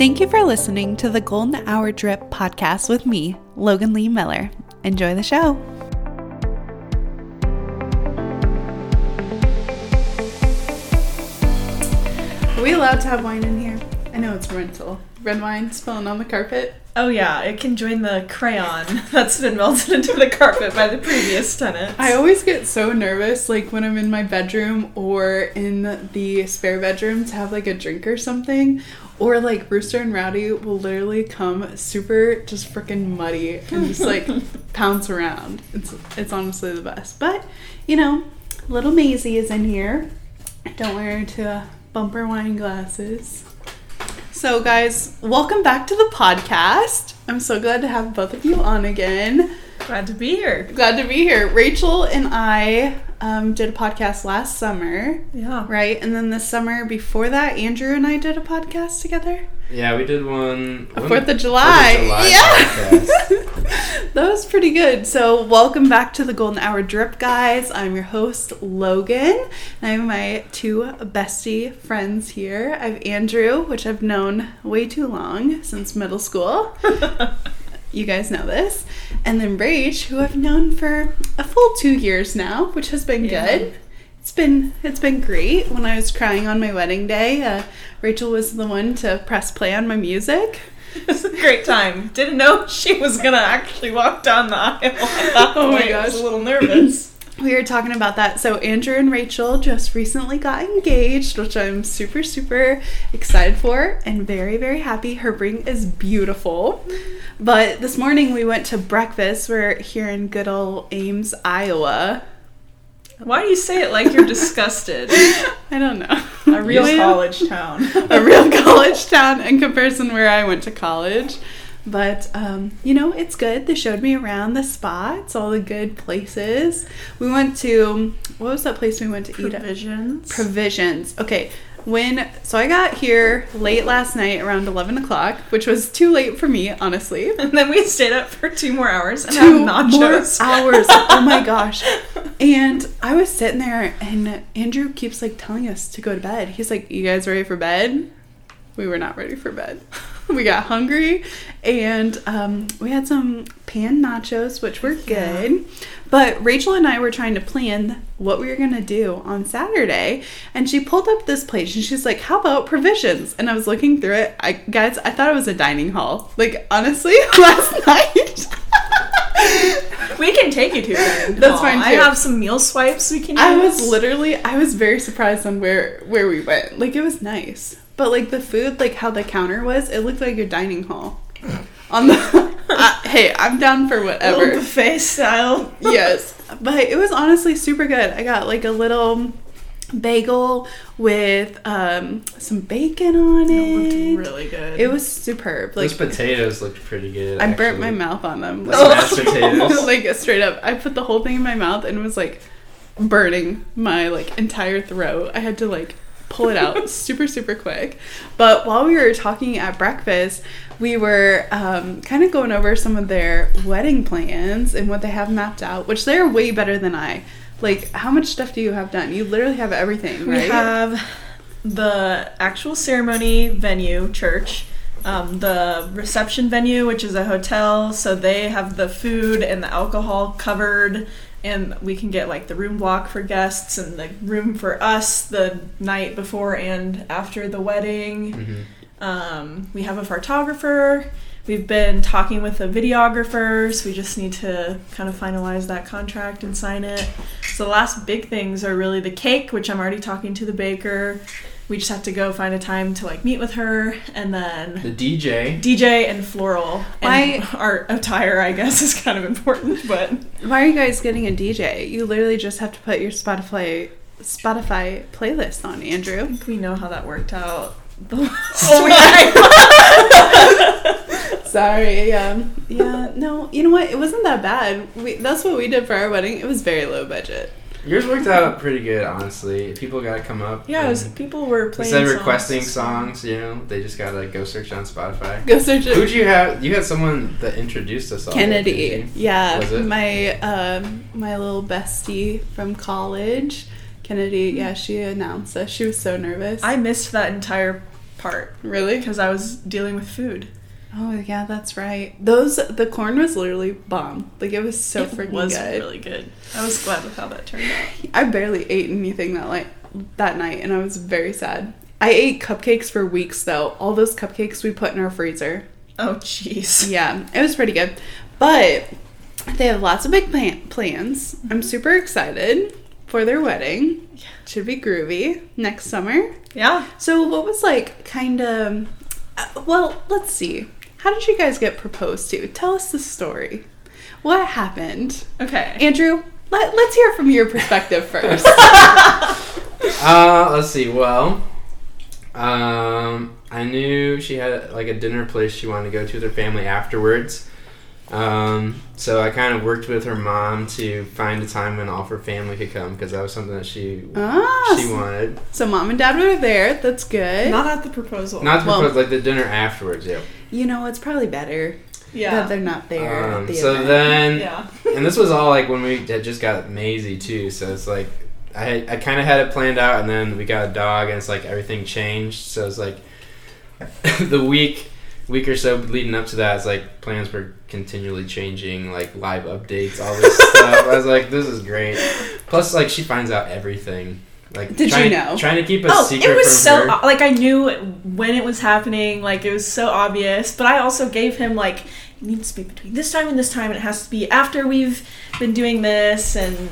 Thank you for listening to the Golden Hour Drip podcast with me, Logan Lee Miller. Enjoy the show. Are we allowed to have wine in here? I know it's rental. Red wine spilling on the carpet. Oh yeah, it can join the crayon that's been melted into the carpet by the previous tenants. I always get so nervous, like when I'm in my bedroom or in the spare bedroom, to have like a drink or something. Or like Rooster and Rowdy will literally come super just freaking muddy and just like pounce around. It's it's honestly the best. But you know, little Maisie is in here. Don't wear her to bumper wine glasses. So, guys, welcome back to the podcast. I'm so glad to have both of you on again. Glad to be here. Glad to be here. Rachel and I um, did a podcast last summer, Yeah. right? And then the summer before that, Andrew and I did a podcast together. Yeah, we did one. A when- Fourth of July. July yeah. that was pretty good. So, welcome back to the Golden Hour Drip, guys. I'm your host, Logan. And I have my two bestie friends here. I have Andrew, which I've known way too long since middle school. you guys know this. And then Rach, who I've known for a full two years now, which has been Yeah. good. It's been it's been great. When I was crying on my wedding day, uh, Rachel was the one to press play on my music. It was a great time. Didn't know she was gonna actually walk down the aisle at that Oh my point. I was a little nervous. We were talking about that. So Andrew and Rachel just recently got engaged, which I'm super super excited for and very very happy. Her ring is beautiful. But this morning we went to breakfast. We're here in good old Ames, Iowa. Why do you say it like you're disgusted? I don't know. A real college town. a real college town in comparison where I went to college. But um, you know, it's good. They showed me around the spots, all the good places. We went to what was that place we went to eat at? Provisions. Provisions. Okay. When so I got here late last night around eleven o'clock, which was too late for me, honestly. and then we stayed up for two more hours and Two had more nachos. hours. Oh my gosh. And I was sitting there and Andrew keeps like telling us to go to bed. He's like, You guys ready for bed? We were not ready for bed. We got hungry and um, we had some pan nachos, which were good. But Rachel and I were trying to plan what we were going to do on Saturday. And she pulled up this place and she's like, How about provisions? And I was looking through it. I, guys, I thought it was a dining hall. Like, honestly, last night. We can take you to it. That's fine, I have some meal swipes we can use. I was literally I was very surprised on where where we went. Like it was nice. But like the food, like how the counter was, it looked like a dining hall. On the uh, hey, I'm down for Little whatever. buffet style. yes. But it was honestly super good. I got like a little bagel with um some bacon on It it. really good. It was superb. Like Those potatoes looked pretty good. I burnt my mouth on them. The mashed potatoes. like straight up. I put the whole thing in my mouth and it was like burning my like entire throat. I had to like pull it out super super quick. But while we were talking at breakfast, we were um, kind of going over some of their wedding plans and what they have mapped out, which they're way better than I. Like, how much stuff do you have done? You literally have everything, We have the actual ceremony venue, church, um, the reception venue, which is a hotel. So they have the food and the alcohol covered, and we can get like the room block for guests and the room for us the night before and after the wedding. Mhm. Um, we have a photographer. We've been talking with the videographers. We just need to kind of finalize that contract and sign it. So the last big things are really the cake, which I'm already talking to the baker. We just have to go find a time to like meet with her, and then The DJ. DJ and floral. And Why- our attire, I guess, is kind of important, but Why are you guys getting a DJ? You literally just have to put your Spotify Spotify playlist on, Andrew. I think we know how that worked out. The Oh, Sorry. Um, yeah. No. You know what? It wasn't that bad. We, that's what we did for our wedding. It was very low budget. Yours worked out pretty good, honestly. People gotta come up. yeah, was, people were playing. Instead of songs. requesting songs, you know, they just gotta go search on Spotify. Go search it. Who'd you have? You had someone that introduced us all. Kennedy. didn't? Yeah. Was it? My um, my little bestie from college. Kennedy. Yeah. She announced us. She was so nervous. I missed that entire part Really? because I was dealing with food. Oh yeah, that's right. Those the corn was literally bomb. Like it was so it freaking was good. really good. I was glad with how that turned out. I barely ate anything that like that night, and I was very sad. I ate cupcakes for weeks though. All those cupcakes we put in our freezer. Oh jeez. Yeah, it was pretty good. But they have lots of big plan- plans. I'm super excited for their wedding. Yeah. Should be groovy next summer. Yeah. So, what was like kind of. Uh, well, let's see. How did you guys get proposed to? Tell us the story. What happened? Okay. Andrew, let, let's hear from your perspective first. Uh, let's see. Well, um, I knew she had like a dinner place she wanted to go to with her family afterwards. Um, so I kind of worked with her mom to find a time when all her family could come because that was something that she ah, she wanted. so mom and dad were there. That's good. Not at the proposal. Not to Well- propose, like the dinner afterwards. Yeah. You know, it's probably better yeah. that they're not there. at Um, the so event. then, Yeah. and this was all like when we had just got Maisie too. So it's like I I kind of had it planned out, and then we got a dog, and it's like everything changed. So it's like the week week or so leading up to that, it's like plans were continually changing, like live updates, all this stuff. I was like, this is great. Plus, like she finds out everything. Like, Did you trying, know? Trying to keep a Oh, secret it was from so her. like I knew when it was happening. Like it was so obvious. But I also gave him like it needs to be between this time and this time, and it has to be after we've been doing this, and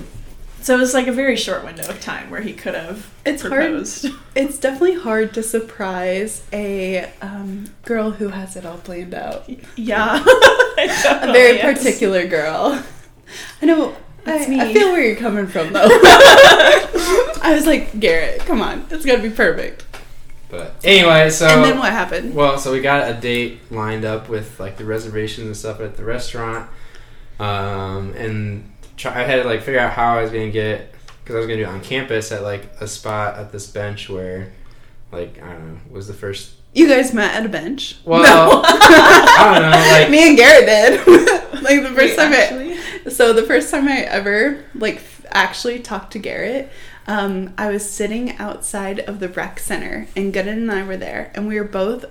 so it was like a very short window of time where he could have It's hard. It's definitely hard to surprise a um, girl who has it all planned out. yeah, A very particular girl. I know. I, That's I me. feel where you're coming from, though. I was like, Garrett, come on, it's gotta be perfect. But anyway, so and then what happened? Well, so we got a date lined up with like the reservations and stuff at the restaurant, um, and try, I had to like figure out how I was gonna get because I was gonna do it on campus at like a spot at this bench where, like I don't know, was the first. You guys met at a bench. Well, No. I don't know, like Me and Garrett did. like the first Wait, time I, actually? So the first time I ever like actually talked to Garrett, um, I was sitting outside of the rec center, and Gooden and I were there, and we were both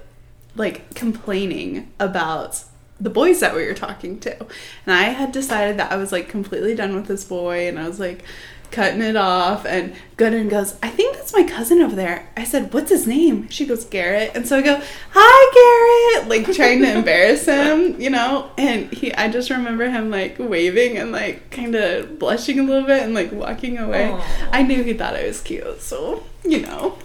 like complaining about the boys that we were talking to, and I had decided that I was like completely done with this boy, and I was like cutting it off and Gooden goes, I think that's my cousin over there. I said, What's his name? She goes, Garrett. And so I go, Hi Garrett like trying to embarrass him, you know? And he I just remember him like waving and like kinda blushing a little bit and like walking away. Aw. I knew he thought I was cute, so you know.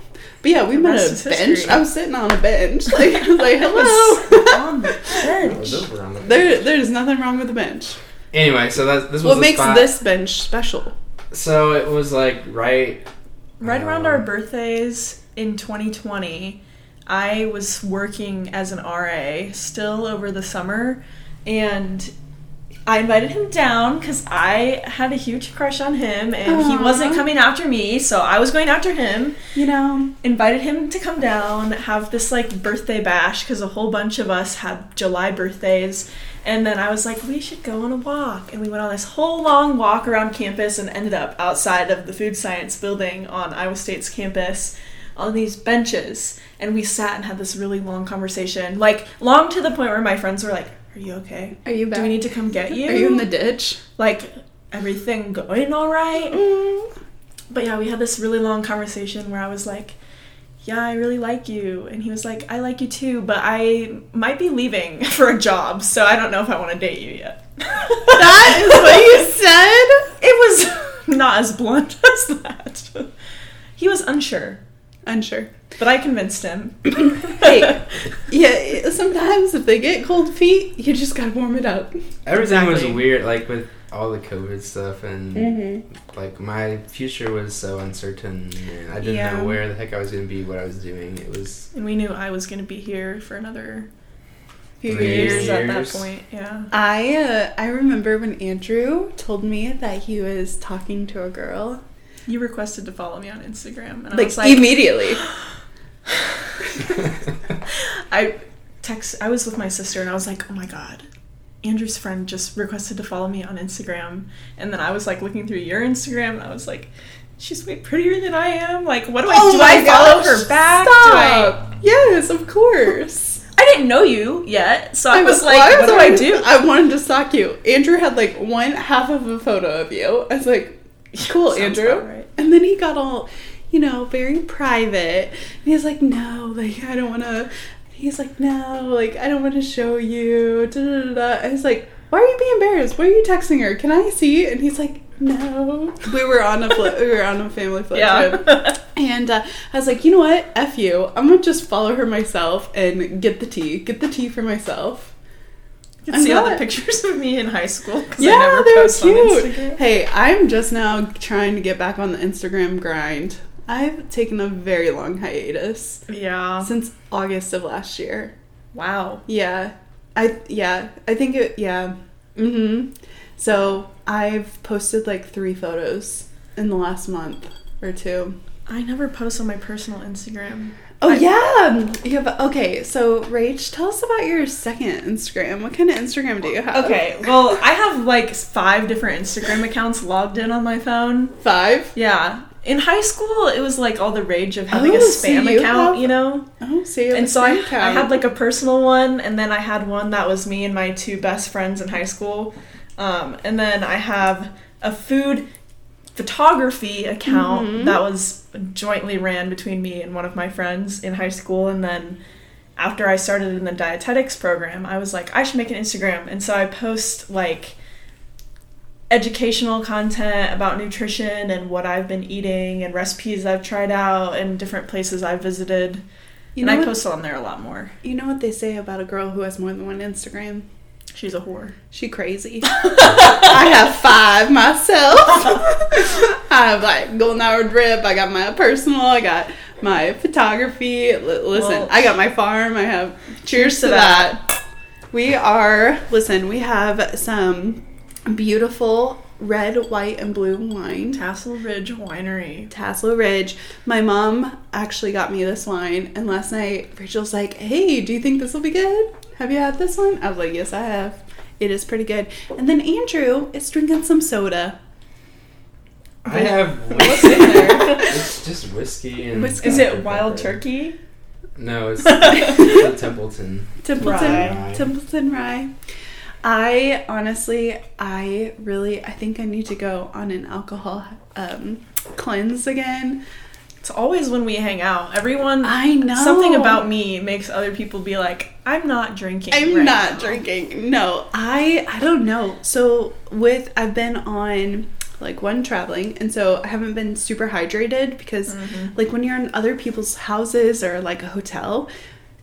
But yeah, we The met rest a bench. history. I was sitting on a bench. Like I was like, hello. on the bench. over on the- there there's nothing wrong with the bench. Anyway, so that this was What the makes spot. this bench special? So it was like right, Right around um, our birthdays in 2020, I was working as an RA still over the summer, and I invited him down because I had a huge crush on him, and he wasn't coming after me, so I was going after him. You know, Invited him to come down, have this like birthday bash because a whole bunch of us had July birthdays. And then I was like, we should go on a walk. And we went on this whole long walk around campus and ended up outside of the food science building on Iowa State's campus on these benches. And we sat and had this really long conversation. Like, long to the point where my friends were like, Are you okay? are you back? Do we need to come get you? Are you in the ditch? Like, everything going all right? Mm. But yeah, we had this really long conversation where I was like, Yeah, I really like you. And he was like, I like you too, but I might be leaving for a job, so I don't know if I want to date you yet. That is what you said? It was not as blunt as that. He was unsure, Unsure. but I convinced him. Hey, yeah, sometimes if they get cold feet, you just gotta warm it up. everything was weird, like with all the COVID stuff and Mm-hmm. like my future was so uncertain and I didn't Yeah. know where the heck I was gonna be, what I was doing. It was And we knew I was going to be here for another Few years. years at that point. Yeah. I uh, I remember when Andrew told me that he was talking to a girl, You requested to follow me on Instagram, and I like, was like, immediately. I text. I was with my sister, and I was like, "Oh my god, Andrew's friend just requested to follow me on Instagram." And then I was like looking through your Instagram, and I was like, "She's way prettier than I am. Like, what do I Oh do? I follow her back? stop. I Yes, of course. I didn't know you yet, so I, was well, like, what do I already- do? I wanted to stalk you. Andrew had like one half of a photo of you. I was like, cool, Andrew. right. And then he got all, you know, very private. And he's like, no, like, I don't want to. He's like, no, like, I don't want to show you. Da, da, da. I was like, why are you being embarrassed? Why are you texting her? Can I see? And he's like, no. We were on a flip, we were on a family flip trip. Yeah. And uh, I was like, you know what? F you. I'm gonna just follow her myself and get the tea. Get the tea for myself. You I'm can see all the pictures of me in high school because Yeah, I never they're post on cute. Instagram. Hey, I'm just now trying to get back on the Instagram grind. I've taken a very long hiatus Yeah. since August of last year. Wow. Yeah. I yeah, I think it yeah. Mhm. So, I've posted like 3 photos in the last month or two. I never post on my personal Instagram. Oh I- yeah, you have okay. So Rach, tell us about your second Instagram. What kind of Instagram do you have? Okay, well, I have like five different Instagram accounts logged in on my phone. five. Yeah. In high school, it was like all the rage of having a Oh, so spam you account, have- you know? Oh, so And a so I, spam I account. had like a personal one, and then I had one that was me and my two best friends in high school. Um, and then I have a food photography account Mhm. that was jointly ran between me and one of my friends in high school. And then after I started in the dietetics program, I was like, I should make an Instagram. And so I post like educational content about nutrition and what I've been eating and recipes I've tried out and different places I've visited. you and I what, post on there a lot more. You know what they say about a girl who has more than one Instagram? She's a whore. She crazy. I have five myself. I have like golden hour drip. I got my personal. I got my photography. L- listen, Well- I got my farm. I have. Cheers to to that. We are. Listen, we have some beautiful red, white, and blue wine. Tassel Ridge Winery. Tassel Ridge. My mom actually got me this wine, and last night Rachel's like, "Hey, do you think this will be good? Have you had this one?" I was like, "Yes, I have. It is pretty good." And then Andrew is drinking some soda. I have What's in there? it's just whiskey and Whiskey. Is it wild Pepper. turkey? No, it's the Templeton. Templeton, Rye. Templeton Rye. I honestly, I really, I think I need to go on an alcohol um, cleanse again. It's always when we hang out. Everyone, I know something about me makes other people be like, I'm not drinking. I'm right not now." drinking. No, I I don't know. So with I've been on like one traveling, and so I haven't been super hydrated because Mhm. like when you're in other people's houses or like a hotel,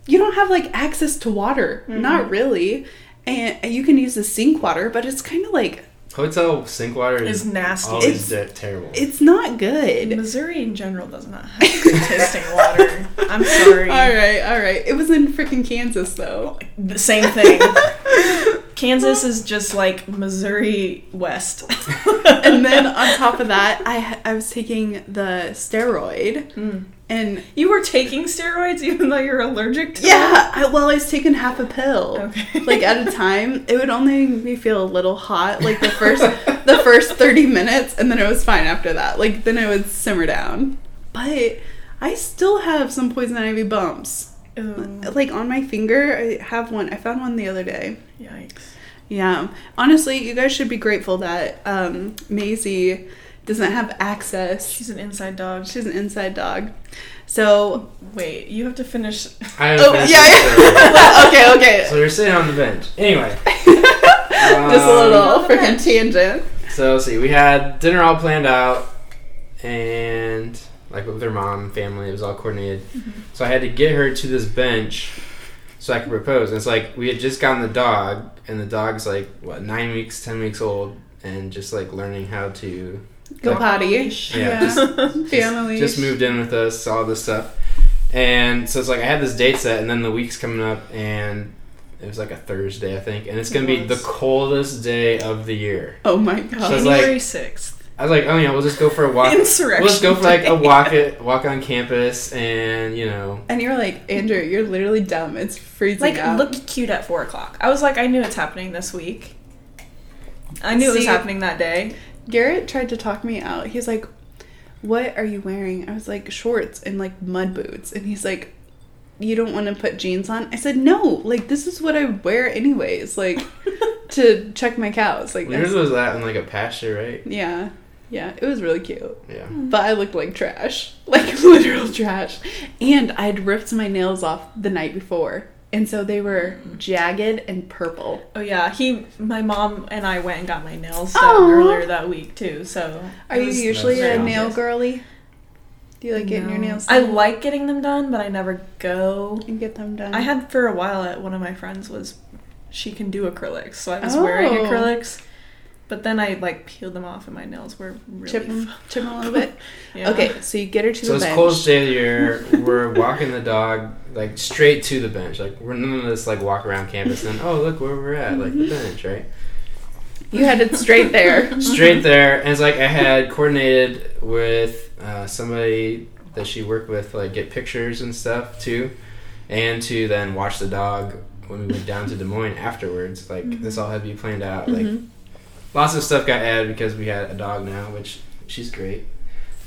you don't have like access to water. Mhm. Not really, and you can use the sink water, but it's kind of like Hotel sink water Is is nasty. always It's- de- terrible. it's not good. Missouri in general does not have good tasting water. I'm sorry. All right, all right. It was in freaking Kansas though. The same thing. Kansas is just like Missouri West. and then on top of that, I I was taking the steroid, Mm. And You were taking steroids even though you're allergic to yeah, I, well, I was taking half a pill. Okay. like at a time. It would only make me feel a little hot, like the first the first thirty minutes, and then it was fine after that. Like then it would simmer down, but I still have some poison ivy bumps. Ooh, Like on my finger, I have one. I found one the other day. yikes. Yeah. Honestly, you guys should be grateful that um, Maisie doesn't have access. She's an inside dog. She's an inside dog. So, Wait, you have to finish. I haven't oh, finished yeah, yeah. okay, okay. So we're sitting on the bench. Anyway, Just a little um, freaking tangent. so let's see. We had dinner all planned out, and like with her mom, family, it was all coordinated. Mm-hmm. So I had to get her to this bench so I could propose. And it's like we had just gotten the dog, and the dog's like what nine weeks, ten weeks old, and just like learning how to Go Like- potty. Yeah, Yeah. just- Family. just moved in with us, all this stuff. And so it's like I had this date set, and then the week's coming up, and it was like a Thursday, I think, and it's gonna It be the coldest day of the year. Oh my So god. it's like- January 6th. I was like, oh yeah, we'll just go for a walk. Insurrection. We'll just go for like a walk it, walk on campus, and you know, and you're like, Andrew, you're literally dumb. It's freezing Like, out. look cute at 4 o'clock. I was like, I knew it's happening this week. I knew it was happening that day. Garrett tried to talk me out. He's like, "What are you wearing?" I was like, "Shorts and like mud boots." And he's like, you don't want to put jeans on. I said, no, like this is what I wear anyways, like to check my cows. Like, Yours was that in like a pasture, right? yeah, yeah, it was really cute. Yeah. Hmm. But I looked like trash, like literal trash. And I'd ripped my nails off the night before. And so they were jagged and purple. Oh yeah, he, my mom and I went and got my nails done Aw. earlier that week too. So Are you usually a nail obvious. girly? Do you like getting your No. nails I like getting them done, but I never go. and get them done? I had for a while at one of my friends was she can do acrylics, so I was wearing Oh. acrylics. But then I like peeled them off, and my nails were really. chip them, f- chip 'em a little bit. Yeah. Okay, so you get her to So the it's bench. coldest day of the year. We're walking the dog like straight to the bench. Like we're none of this like walk around campus and oh look where we're at like the bench right. You headed straight there. Straight there, and it's like I had coordinated with uh, somebody that she worked with, like get pictures and stuff too, and to then watch the dog when we went down to Des Moines afterwards. Like this all had to be planned out. Like Mhm. Lots of stuff got added because we had a dog now, which she's great.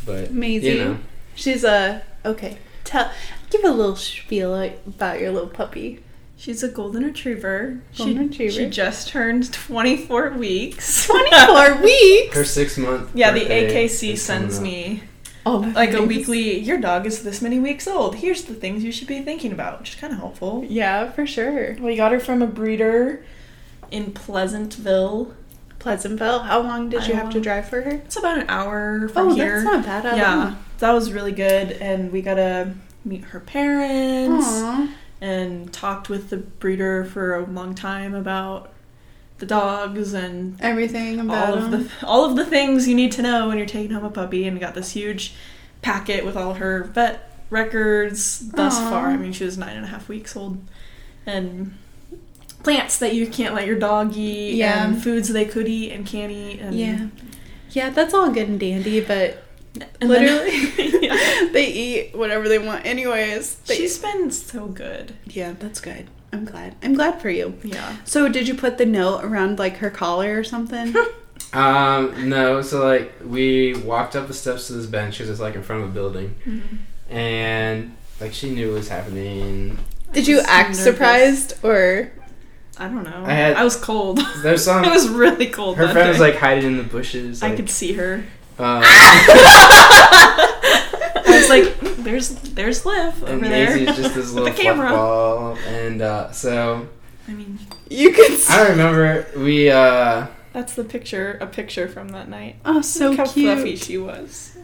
But Maisie. you know, She's a okay. Tell, give a little spiel about your little puppy. She's a golden retriever. Golden she, retriever. She just turned 24 weeks. Twenty-four weeks. her six month. yeah, the AKC sends me Oh, like a weekly. Your dog is this many weeks old. Here's the things you should be thinking about, which is kind of helpful. Yeah, for sure. We got her from a breeder in Pleasantville. Pleasantville. How long did you have to um, drive for her? It's about an hour from Oh, here. that's not bad at yeah, all. that was really good, and we got to meet her parents Aw. and talked with the breeder for a long time about the dogs and Everything about all of him. the all of the things you need to know when you're taking home a puppy. And we got this huge packet with all her vet records thus Aw. far. I mean, she was nine and a half weeks old, and plants that you can't let your dog eat, Yeah. and foods they could eat and can't eat, and Yeah. Yeah, that's all good and dandy, but and literally, then- yeah. they eat whatever they want anyways. They- She's been so good. yeah, that's good. I'm glad. I'm glad for you. Yeah. So, did you put the note around like her collar or something? Um, no, so like we walked up the steps to this bench because it's like in front of a building, and like she knew what was happening. did you act nervous. surprised or? I don't know. I had- I was cold. There's some. it was really cold. her that friend was like hiding in the bushes. I could see her. um, I was like, "There's, there's Liv over and there." Maisie's just this little the camera. ball, and uh, so I mean, You can. See- I remember we. uh that's the picture. A picture from that night. oh, so Look how cute. fluffy she was.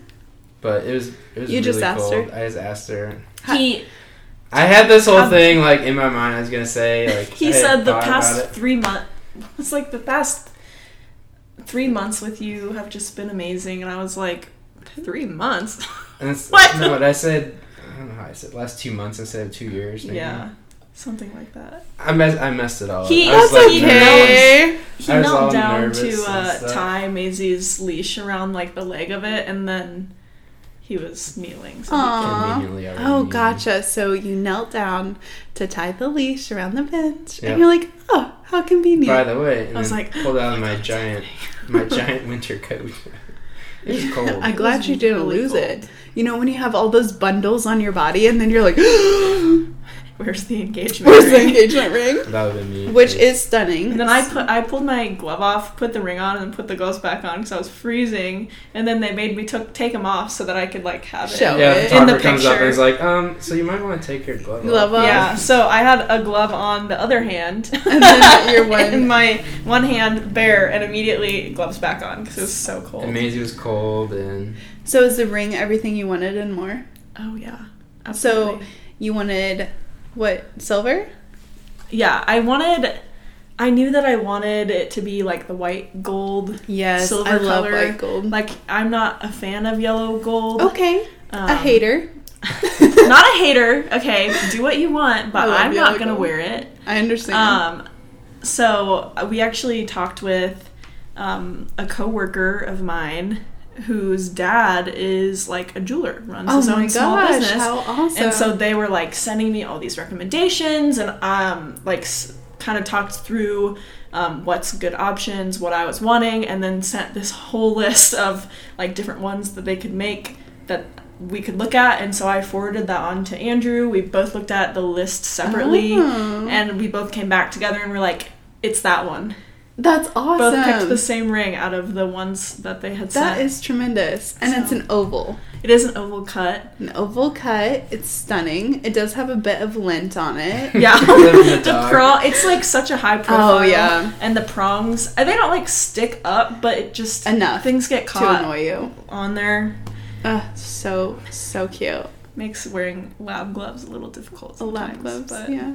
But it was it was You really just asked her? I just asked her. He I had this whole Have- thing like in my mind. I was gonna say like he I said the past three months. It's like the past three months with you have just been amazing, and I was like, three months. And it's, What? No, what I said. I don't know how I said last two months instead of two years. Maybe. yeah, something like that. I messed I messed it all. up. He- I was, like, he okay. He knelt down to uh, tie Maisie's leash around like the leg of it, and then he was kneeling. So he Aw. Conveniently, I Oh, remember. gotcha. So you knelt down to tie the leash around the bench, Yeah. and you're like, "Oh, how convenient." By the way, and I was then like, pulled out oh my "That's giant my giant winter coat. It was cold. I'm glad you didn't really lose cold. it. You know when you have all those bundles on your body, and then you're like, Where's the engagement? Ring? "Where's the engagement ring?" that would have been me. Which is stunning. And then I put I pulled my glove off, put the ring on, and put the gloves back on because I was freezing. And then they made me took take them off so that I could like have it. Show yeah, it. the In the photographer comes up and picture. is like, um, so you might want to take your glove, Glove off. off. Yeah, so I had a glove on the other hand, And then your one- and my one hand bare, and immediately gloves back on because it was so cold. And Maisie was cold, and So is the ring everything you wanted and more? Oh yeah, So you wanted what silver? yeah, I wanted. I knew that I wanted it to be like the white gold. Yes, Silver I love color. white gold. Like I'm not a fan of yellow gold. Okay, Um, a hater. not a hater. Okay, do what you want, but I'm not gonna gold. wear it. I understand. Um, so we actually talked with um, a coworker of mine whose dad is like a jeweler, runs oh his own small business. how awesome! And so they were like sending me all these recommendations and um like s- kind of talked through um, what's good options, what I was wanting, and then sent this whole list of like different ones that they could make that we could look at, and so I forwarded that on to Andrew. We both looked at the list separately, Oh. and we both came back together and we're like, "It's that one." That's awesome. Both picked the same ring out of the ones that they had that sent. is tremendous. And it's an oval. it is an oval cut. An oval cut. It's stunning. It does have a bit of lint on it. Yeah, Live the the dark. prong. It's like such a high profile. Oh, yeah. and the prongs. uh, They don't like stick up, but it just Enough things get to caught annoy you. on there. Uh, so so cute. Makes wearing lab gloves a little difficult. A lab sometimes, gloves. but- Yeah.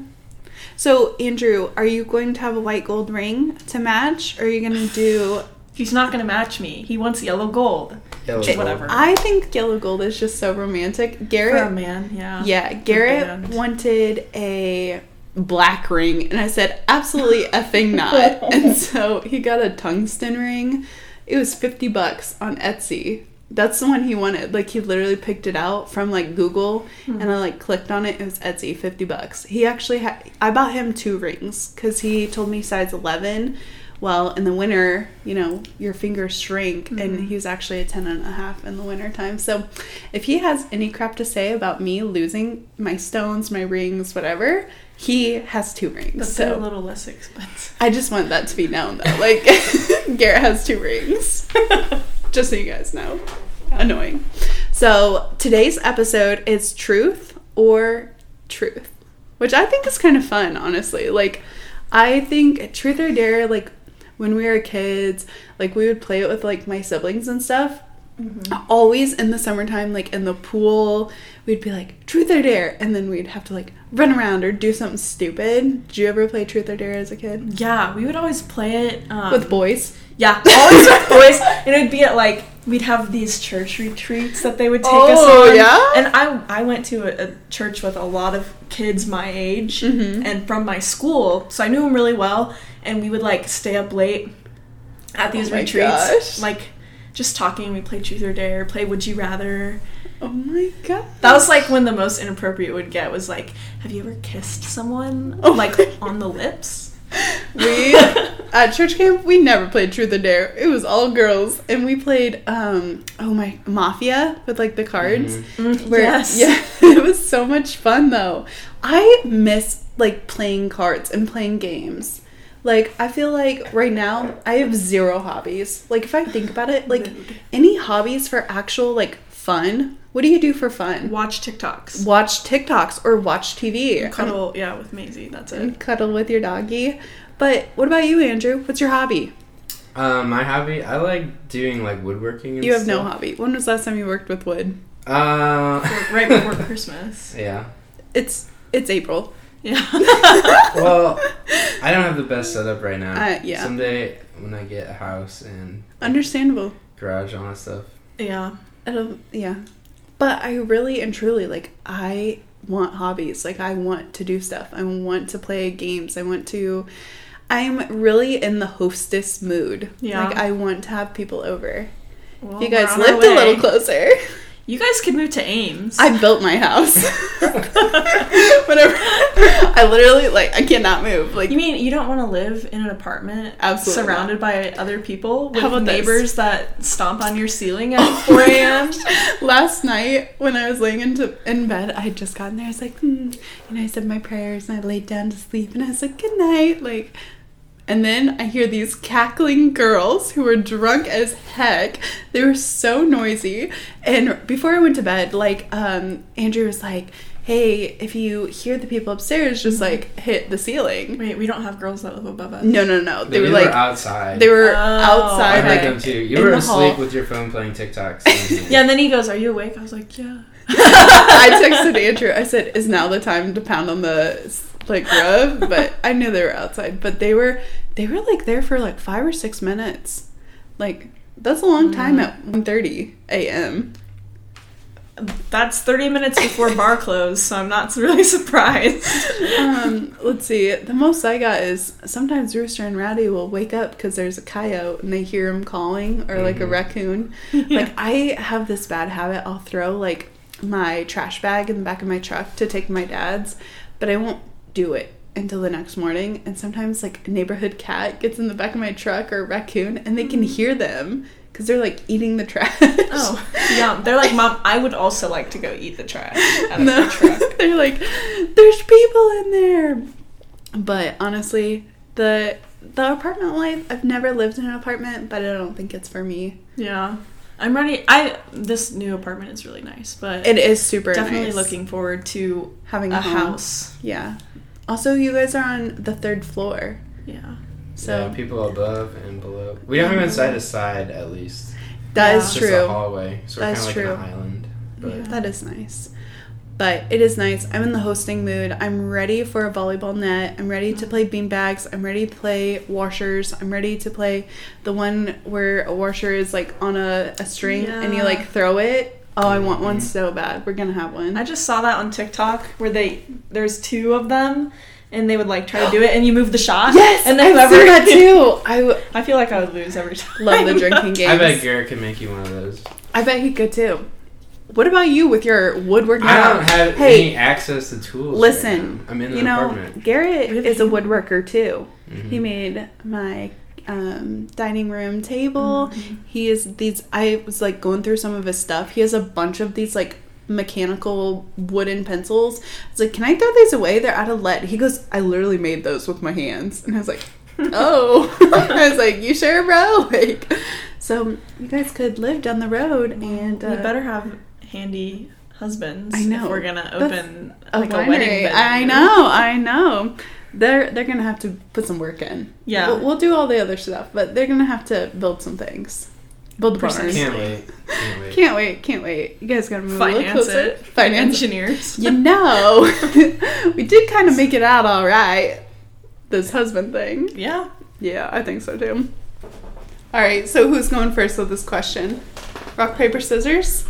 So Andrew, are you going to have a white gold ring to match, or are you going to do? He's not gonna match me. He wants yellow gold. Yellow gold. whatever. I think yellow gold is just so romantic. For a Garrett, man, yeah. yeah, Garrett wanted a black ring, and I said absolutely effing not. and so he got a tungsten ring. It was fifty bucks on Etsy. That's the one he wanted. Like he literally picked it out from like Google, hmm. and I like clicked on it. It was Etsy, fifty bucks. He actually had. I bought him two rings because he told me size eleven. Well, in the winter, you know, your fingers shrink, and mm-hmm. he was actually a 10 and a half in the winter time. So, if he has any crap to say about me losing my stones, my rings, whatever, he has two rings. But they're a little less expensive. I just want that to be known though. Like, Garrett has two rings. just so you guys know. Annoying. So, today's episode is truth or truth, which I think is kind of fun, honestly. Like, I think truth or dare, like, when we were kids, like, we would play it with, like, my siblings and stuff. Always in the summertime, like in the pool, we'd be like, truth or dare. And then we'd have to, like, run around or do something stupid. Did you ever play truth or dare as a kid? Yeah, we would always play it um, With boys? Yeah, always with boys, and it'd be at like we'd have these church retreats that they would take us Oh, on. yeah? and I I went to a, a church with a lot of kids my age Mhm. and from my school, so I knew them really well. And we would like stay up late at these Oh my retreats, gosh. like just talking. We played Truth or Dare, play Would You Rather. Oh my god. That was like when the most inappropriate would get was like, Have you ever kissed someone Oh like on the lips? We at church camp we never played truth or dare. It was all girls. And we played um oh my mafia with like the cards. Mm, where yes. yeah it was so much fun though. I miss like playing cards and playing games. Like i feel like right now i have zero hobbies. Like if i think about it like any hobbies for actual like fun what do you do for fun Watch TikToks. watch tiktoks or watch tv Cuddle, yeah, with Maisie. That's it. and cuddle with your doggy. But what about you, Andrew? What's your hobby? Um, my hobby, I like doing like woodworking. And You have no hobby. When was the last time you worked with wood? Uh, right before Christmas. yeah. It's it's April. Yeah. Well, I don't have the best setup right now. Uh, yeah. Someday when I get a house and Understandable. garage, all that stuff. yeah. It'll, yeah. But I really and truly like I want hobbies. Like I want to do stuff. I want to play games. I want to I'm really in the hostess mood. Yeah. Like I want to have people over. Well, if you guys we're on our lived a little closer. You guys could move to Ames. I built my house. Whatever. I literally like I cannot move. Like you mean you don't want to live in an apartment Absolutely surrounded by other people with How about this? neighbors that stomp on your ceiling at 4 a.m.? Last night when I was laying into in bed, I had just gotten there. I was like, hmm. and I said my prayers and I laid down to sleep and I was like, good night. Like, and then I hear these cackling girls who were drunk as heck. They were so noisy. And before I went to bed, like, um, Andrew was like, hey, if you hear the people upstairs, just like hit the ceiling. Wait, we don't have girls that live above us. No, no, no. They No, were you like, outside. they were Oh, I outside, heard like, them too. You in were the asleep hall. with your phone playing TikToks. Yeah, and then he goes, Are you awake? I was like, Yeah. I texted Andrew. I said, "Is now the time to pound on the like rub?" But I knew they were outside. But they were they were like there for like five or six minutes. Like that's a long time at 1.30 a.m. That's 30 minutes before bar close, so I'm not really surprised. Um, let's see. The most I got is sometimes Rooster and Rowdy will wake up because there's a coyote and they hear him calling or like a Mhm. raccoon. Like I have this bad habit. I'll throw like my trash bag in the back of my truck to take my dad's, but I won't do it until the next morning. And sometimes like a neighborhood cat gets in the back of my truck or a raccoon and they can mm. hear them because they're like eating the trash. Oh, yum. They're like, Mom, I would also like to go eat the trash out of No. the truck. They're like, there's people in there. But honestly, the the apartment life, I've never lived in an apartment, but I don't think it's for me. Yeah. I'm ready. I This new apartment is really nice, but It is super definitely nice. looking forward to having a a, house. Yeah. Also, you guys are on the third floor, Yeah. so yeah, people above and below. We don't have them side to side at least. that Yeah. is It's just a true. hallway, so That's we're kind of like true. an island. But Yeah. That is nice. But it is nice. I'm in the hosting mood. I'm ready for a volleyball net. I'm ready to play beanbags. I'm ready to play washers. I'm ready to play the one where a washer is like on a, a string and you like throw it. Oh, I want one so bad. We're gonna have one. I just saw that on TikTok where they there's two of them and they would like try to do it and you move the shot. yes, and I've whoever seen that too. I w- I feel like I would lose every time. love the drinking games. I bet Garrett could make you one of those. I bet he could too. What about you with your woodworking? I don't have Hey, any access to tools. listen, right now. I'm in the you know, apartment. Garrett is a woodworker too. Mhm. He made my um, dining room table. Mm-hmm. He is these. I was like going through some of his stuff. He has a bunch of these like mechanical wooden pencils. I was like, "Can I throw these away? They're out of lead." He goes, "I literally made those with my hands," and I was like, "Oh," I was like, "You sure, bro?" Like, so you guys could live down the road, and uh, we better have handy husbands. I know. If we're gonna open a like a winery. wedding venue. I know, I know. They're they're gonna have to put some work in. Yeah. we'll, we'll do all the other stuff, but they're gonna have to build some things. Build the barns. Can't wait. Can't wait. Can't wait, can't wait. You guys gotta move a little Finance closer. it. Finance. Engineers. You know, we did kind of make it out all right. This husband thing. Yeah. Yeah, I think so too. All right, so who's going first with this question? Rock paper scissors.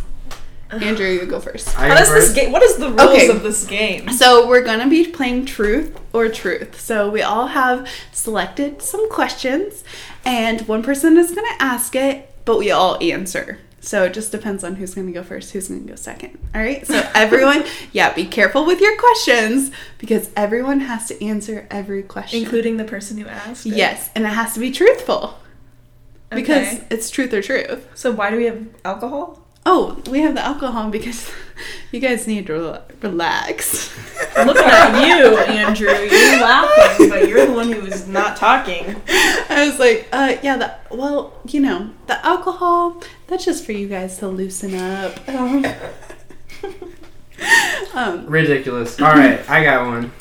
Andrew, you go first. I How does this game? What is the rules Okay. of this game? So we're gonna be playing truth or truth. So we all have selected some questions, and one person is gonna ask it, but we all answer. So it just depends on who's gonna go first, who's gonna go second. All right. So everyone, yeah, be careful with your questions because everyone has to answer every question, Including the person who asked. it? yes, and it has to be truthful because Okay. it's truth or truth. So why do we have alcohol? Oh, we have the alcohol because you guys need to rela- relax. Looking at you, Andrew. You're laughing, but you're the one who is not talking. I was like, uh, yeah, the, well, you know, the alcohol, that's just for you guys to loosen up. Um, um, Ridiculous. All right, I got one.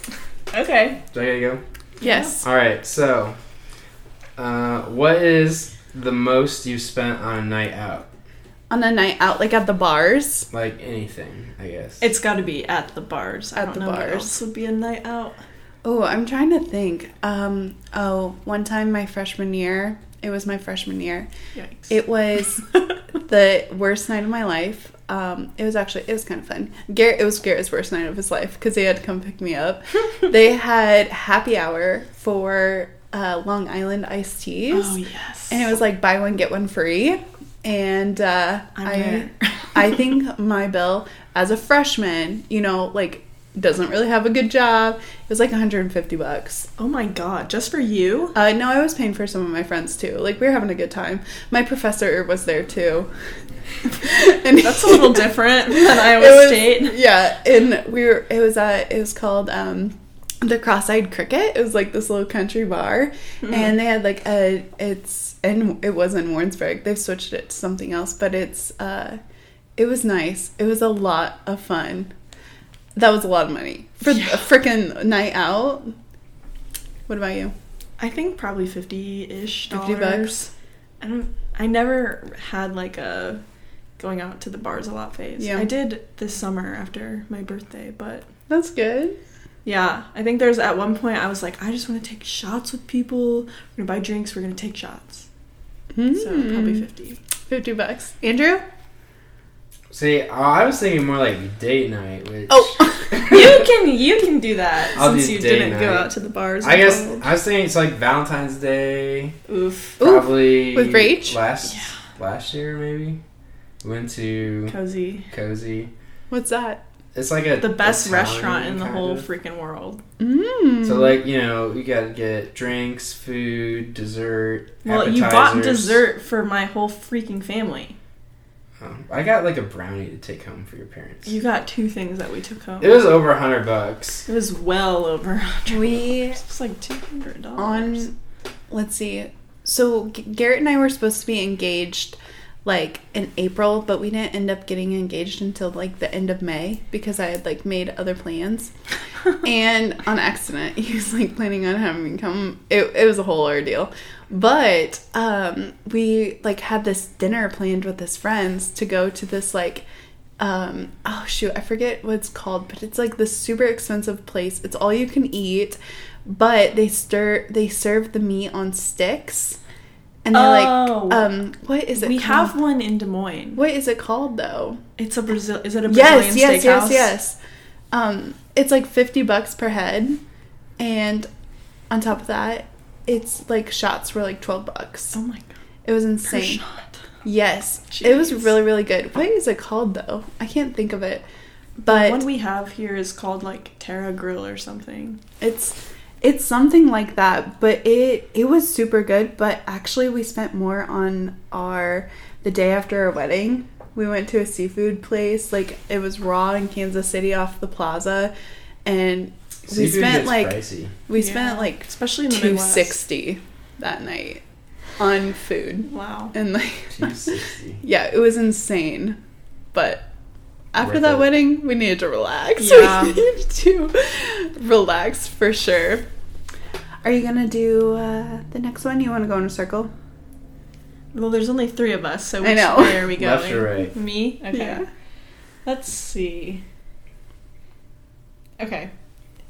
Okay. Do I gotta go? yes. All right. So, uh, what is the most you spent on a night out? On a night out, like at the bars. Like anything, I guess. It's got to be at the bars. I At don't the know what bars. else would be a night out. Oh, I'm trying to think. Um, oh, one time my freshman year, it was my freshman year. Yikes. It was the worst night of my life. Um, it was actually it was kind of fun. Garrett, it was Garrett's worst night of his life because they had to come pick me up. they had happy hour for uh, Long Island iced teas, oh yes. and it was like buy one get one free. And uh, I'm I, think my bill as a freshman, you know, like doesn't really have a good job. It was like 150 bucks. oh my god, just for you? Uh, no, I was paying for some of my friends too. Like we were having a good time. My professor was there too. and That's a little different than Iowa was- State. Yeah, and we were. It was uh, it was called um, the Cross-eyed Cricket. It was like this little country bar, Mm-hmm. and they had like a it's and it was in Warrensburg. They've switched it to something else, but it's uh, it was nice. It was a lot of fun. That was a lot of money for Yeah. a freaking night out. What about you? I think probably fifty ish. 50 bucks? I don't. I never had like a going out to the bars a lot phase. Yeah. I did this summer after my birthday, but That's good. yeah, I think there's at one point I was like, I just want to take shots with people. We're gonna buy drinks. We're gonna take shots. So probably Hmm. fifty. 50 bucks. Andrew? See, I was thinking more like date night, which Oh. you can you can do that I'll since do you date didn't go out to the bars. I guess involved. I was thinking it's like Valentine's Day, oof, Ooh, probably with Rach? last Yeah. last year maybe. Went to cozy. cozy. What's that? It's like a the best Italian restaurant in the whole of. freaking world. Mm. So like you know, you gotta get drinks, food, dessert. Well, you bought dessert for my whole freaking family. Um, I got like a brownie to take home for your parents. You got two things that we took home. it was over a hundred bucks. It was well over. we It was like two hundred dollars. on let's see so G- garrett and i were supposed to be engaged like in april but we didn't end up getting engaged until like the end of may because i had like made other plans. And on accident he was like planning on having me come. It, it was a whole ordeal. But um we like had this dinner planned with his friends to go to this like um oh shoot i forget what it's called but it's like this super expensive place. It's all you can eat but they stir they serve the meat on sticks and they're Oh. like um what is it we called? have one in Des Moines. what is it called though It's a Brazil. Is it a Brazilian yes yes steakhouse? yes yes um it's like 50 bucks per head and on top of that it's like shots were like 12 bucks Oh my god. it was insane shot. yes it was really really good what is it called though i can't think of it but one we have here is called like Terra Grill or something. It's it's something like that, but it it was super good, but actually we spent more on our the day after our wedding. We went to a seafood place, like it was raw in Kansas City off the plaza and we Seafood spent gets like pricey. we Yeah. spent like Especially in the two that night on food. Wow. And like Two sixty. yeah, it was insane. But after that it. wedding, we needed to relax. Yeah. We needed to relax for sure. Are you gonna do uh, the next one? You want to go in a circle? Well, there's only three of us, so I which know. way are we going? Left or right? Me? Okay. Yeah. Let's see. Okay.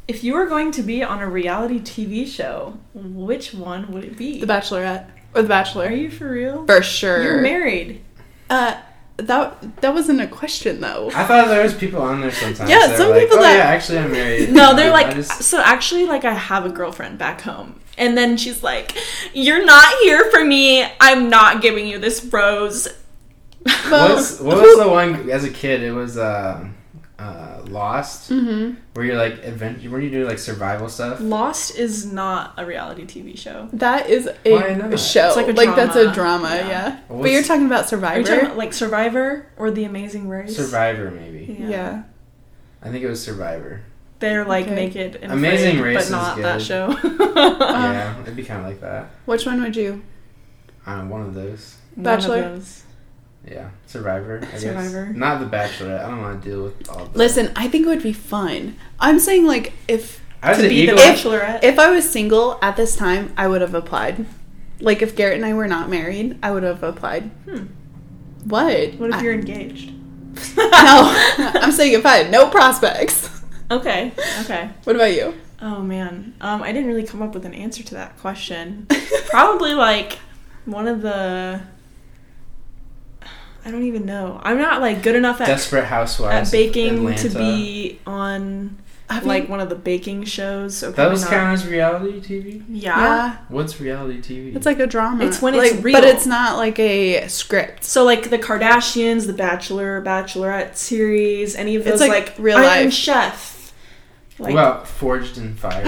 If you were going to be on a reality TV show, which one would it be? The Bachelorette or The Bachelor? Are you for real? For sure. You're married. Uh, that that wasn't a question though. I thought there was people on there sometimes. Yeah, some like, people oh, that- yeah, actually I'm married. No, they're like, just- so actually, like, I have a girlfriend back home. And then she's like, You're not here for me. I'm not giving you this rose. What's, what was the one as a kid? It was uh, uh, Lost, hmm where you're like adventure. Where you do like survival stuff. Lost is not a reality TV show. That is a show. It's like a like that's a drama. drama, Yeah. yeah. But you're talking about Are Survivor. talking about, like Survivor or The Amazing Race? Survivor, maybe. yeah. I think it was Survivor. They're like Okay. naked and Amazing afraid, Race but not is that show. yeah, it'd be kind of like that. Which one would you? Um, one of those. One of Bachelor? those. Yeah, Survivor. I Survivor. Guess. Not the Bachelorette. I don't want to deal with all. The, Listen, I think it would be fun. I'm saying like if I was to an be the Eagle. Bachelorette. if I was single at this time, I would have applied. Like if Garrett and I were not married, I would have applied. Hmm. What? What if I- you're engaged? no, I'm saying if I had no prospects. Okay. Okay. What about you? Oh man. Um, I didn't really come up with an answer to that question. Probably like one of the. I don't even know. I'm not like good enough at, Desperate Housewives. at baking Atlanta. to be on Have like you- one of the baking shows. So That probably was not. count as reality TV. Yeah. yeah. What's reality TV? It's like a drama. It's when it's Like, real. but it's not like a script. So like the Kardashians, the Bachelor, Bachelorette series, any of It's those like like, real Iron life. Chef. Like well, Forged in Fire.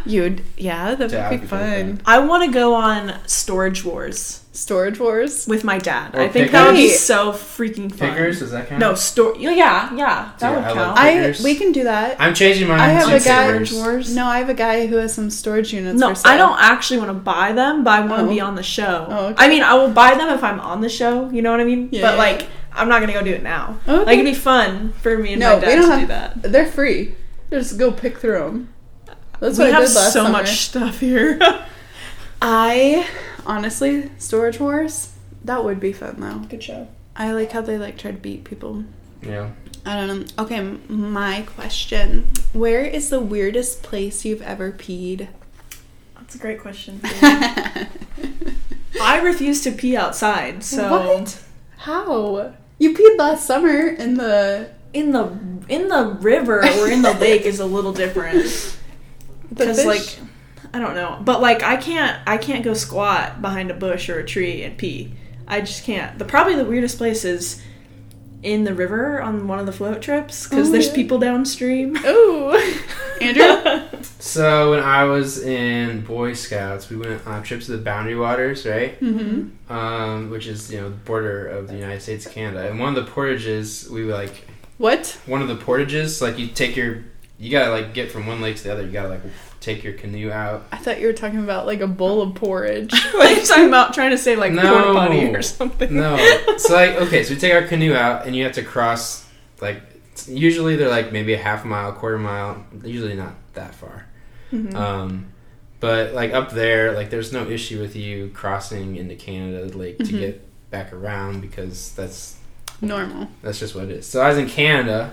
You'd yeah, that Yeah, would I'd be be cool with fun. I want to go on Storage Wars Storage Wars. with my dad. Or I think that would be so freaking fun. Pickers, does that count? No, store. Yeah, yeah, yeah. That Dude, would I count. I we can do that. I'm changing mine. I have a guy. Pickers. Wars? No, I have a guy who has some storage units. no, for sale. I don't actually want to buy them, but I want to Oh. be on the show. Oh, okay. I mean, I will buy them if I'm on the show. You know what I mean? Yeah, but yeah. like, I'm not gonna go do it now. Oh, okay. Like, it'd be fun for me and No, my we dad don't to have- do that. They're free. Just go pick through them. That's we what I have did last so summer. much stuff here. I honestly, Storage Wars. That would be fun though. Good show. I like how they like try to beat people. Yeah. I don't know. Okay, my question: Where is the weirdest place you've ever peed? That's a great question. I refuse to pee outside, so What? How? You peed last summer in the in the in the river or in the lake is a little different the because fish? like I don't know, but like I can't I can't go squat behind a bush or a tree and pee. I just can't. The probably the weirdest place is in the river on one of the float trips because Oh, there's yeah. people downstream. Oh, Andrew. So when I was in Boy Scouts, we went on trips to the Boundary Waters, right? Mm-hmm. Um, which is you know the border of the United States Canada. And one of the portages, we like What? one of the portages, like you take your, you gotta like get from one lake to the other. You gotta like take your canoe out. I thought you were talking about like a bowl of porridge. like talking about trying to say like No. porta potty or something. No, so like okay, so we take our canoe out, and you have to cross like usually they're like maybe a half mile, quarter mile. Usually not that far. Mhm. Um, but like up there, like there's no issue with you crossing into Canada like to Mhm. get back around because that's Normal. that's just what it is. So I was in Canada,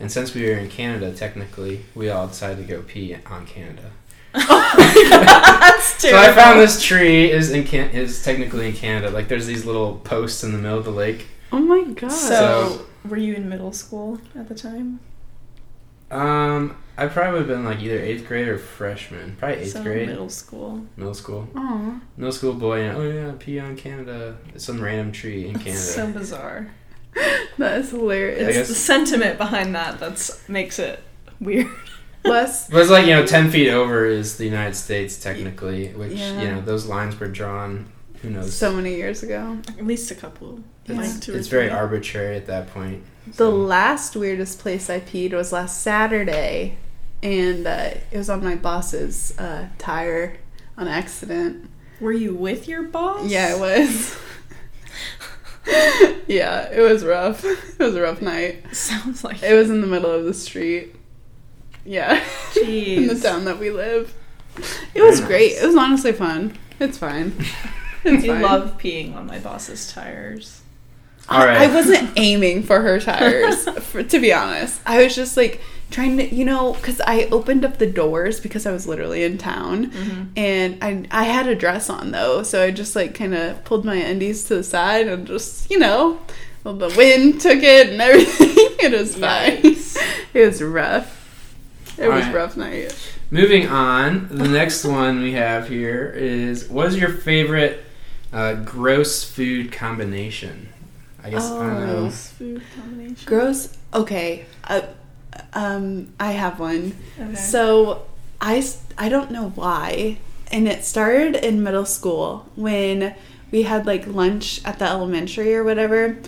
and since we were in Canada, technically, we all decided to go pee on Canada. That's true. So I found this tree is in Can- is technically in Canada. Like there's these little posts in the middle of the lake. Oh my god. So, So- were you in middle school at the time? Um, I probably would have been like either eighth grade or freshman. Probably eighth so grade, middle school. middle school, Aw. middle school boy. And, oh yeah, pee on Canada. It's some random tree in Canada. So bizarre. That is hilarious. It's the sentiment behind that that makes it weird. Les, But it's like you know, ten feet over is the United States technically, which Yeah. you know those lines were drawn. Who knows? so many years ago. At least a couple. Yeah. Like it's very arbitrary at that point. The last weirdest place I peed was last Saturday, and uh, it was on my boss's uh, tire on accident. Were you with your boss? Yeah, I was. yeah, it was rough. It was a rough night. Sounds like It was in the middle of the street. Yeah, in the town that we live. It Very was great. It was honestly fun. It's fine. It's I fine. love peeing on my boss's tires. All right. I, I wasn't aiming for her tires, for, to be honest. I was just like trying to, you know, because I opened up the doors because I was literally in town, Mm-hmm. and I I had a dress on though, so I just like kind of pulled my undies to the side and just, you know, well, the wind took it and everything. it was fine. It was rough. It was Alright. rough night. Moving on, the next one we have here is what is your favorite uh, gross food combination? I guess I don't know. Oh. Gross food combination. Gross. Okay. Uh, um, I have one. Okay. So I don't know why. And it started in middle school when we had like lunch at the elementary or whatever.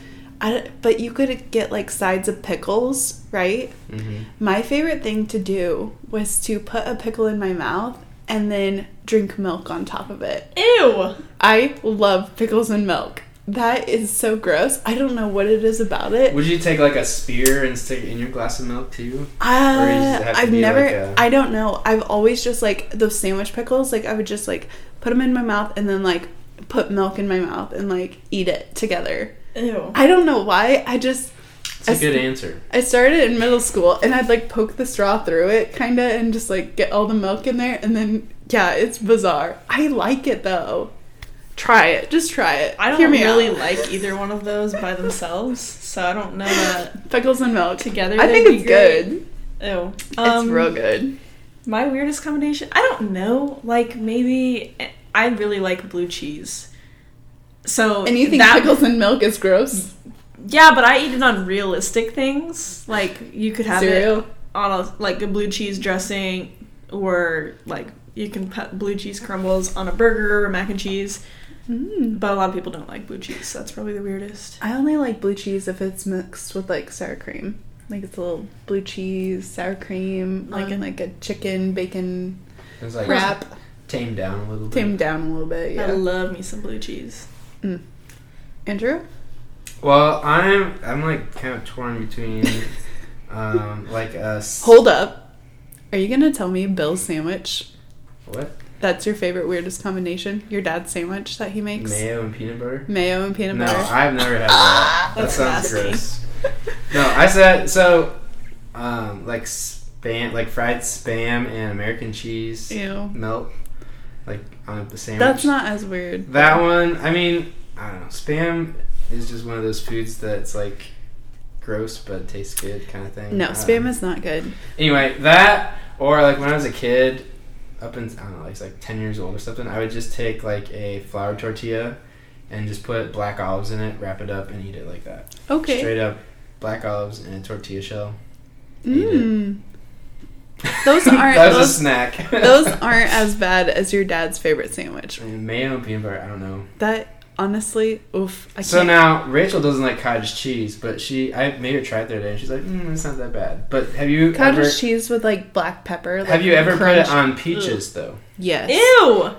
I, but you could get like sides of pickles, right? hmm My favorite thing to do was to put a pickle in my mouth and then drink milk on top of it. Ew. I love pickles and milk. That is so gross. I don't know what it is about it. Would you take like a spear and stick it in your glass of milk too? Or does it Uh, have I've be never. like a- I don't know. I've always just like those sandwich pickles. Like I would just like put them in my mouth and then like put milk in my mouth and like eat it together. Ew. I don't know why. I just It's a I s- good answer. I started in middle school and I'd like poke the straw through it kind of and just like get all the milk in there and then yeah, it's bizarre. I like it though. Try it. Just try it. I don't really out. like either one of those by themselves, so I don't know that pickles and milk. together. I think it's good. Ew. it's Um, real good. My weirdest combination? I don't know. Like maybe I really like blue cheese. So And you think that, pickles and milk is gross? Yeah, but I eat it on realistic things. Like you could have it on a like a blue cheese dressing, or like you can put blue cheese crumbles on a burger or mac and cheese. Mm. But a lot of people don't like blue cheese. So that's probably the weirdest. I only like blue cheese if it's mixed with like sour cream. Like it's a little blue cheese, sour cream, Like like a- like a chicken bacon It's like wrap. tamed down a little bit. Tamed down a little bit, Yeah. I love me some blue cheese. Andrew? Well, I'm I'm like kind of torn between um like a s- Hold up. Are you gonna tell me Bill's sandwich? what That's your favorite weirdest combination? Your dad's sandwich that he makes? mayo and peanut butter. Mayo and peanut No, butter. No, I've never had that. that sounds nasty. gross. No, I said so. Um, like spam, like fried spam and American cheese Ew. melt, like on the sandwich. That's not as weird. that one. I mean, I don't know. Spam is just one of those foods that's like gross but tastes good kind of thing. No, spam don't- is not good. Anyway, that or like when I was a kid, up in I don't know, like, like ten years old or something, I would just take like a flour tortilla and just put black olives in it, wrap it up, and eat it like that. Okay. Straight up black olives in a tortilla shell. Ate it. Mm. Those aren't that was a snack. those aren't as bad as your dad's favorite sandwich. And mayo and peanut butter. I don't know. That honestly, oof. I so can't. now Rachel doesn't like cottage cheese, but she I made her try it the other day, and she's like, mm, "It's not that bad." But have you cottage ever cheese with like black pepper. Like have you ever put it on peaches though? Yes. Ew.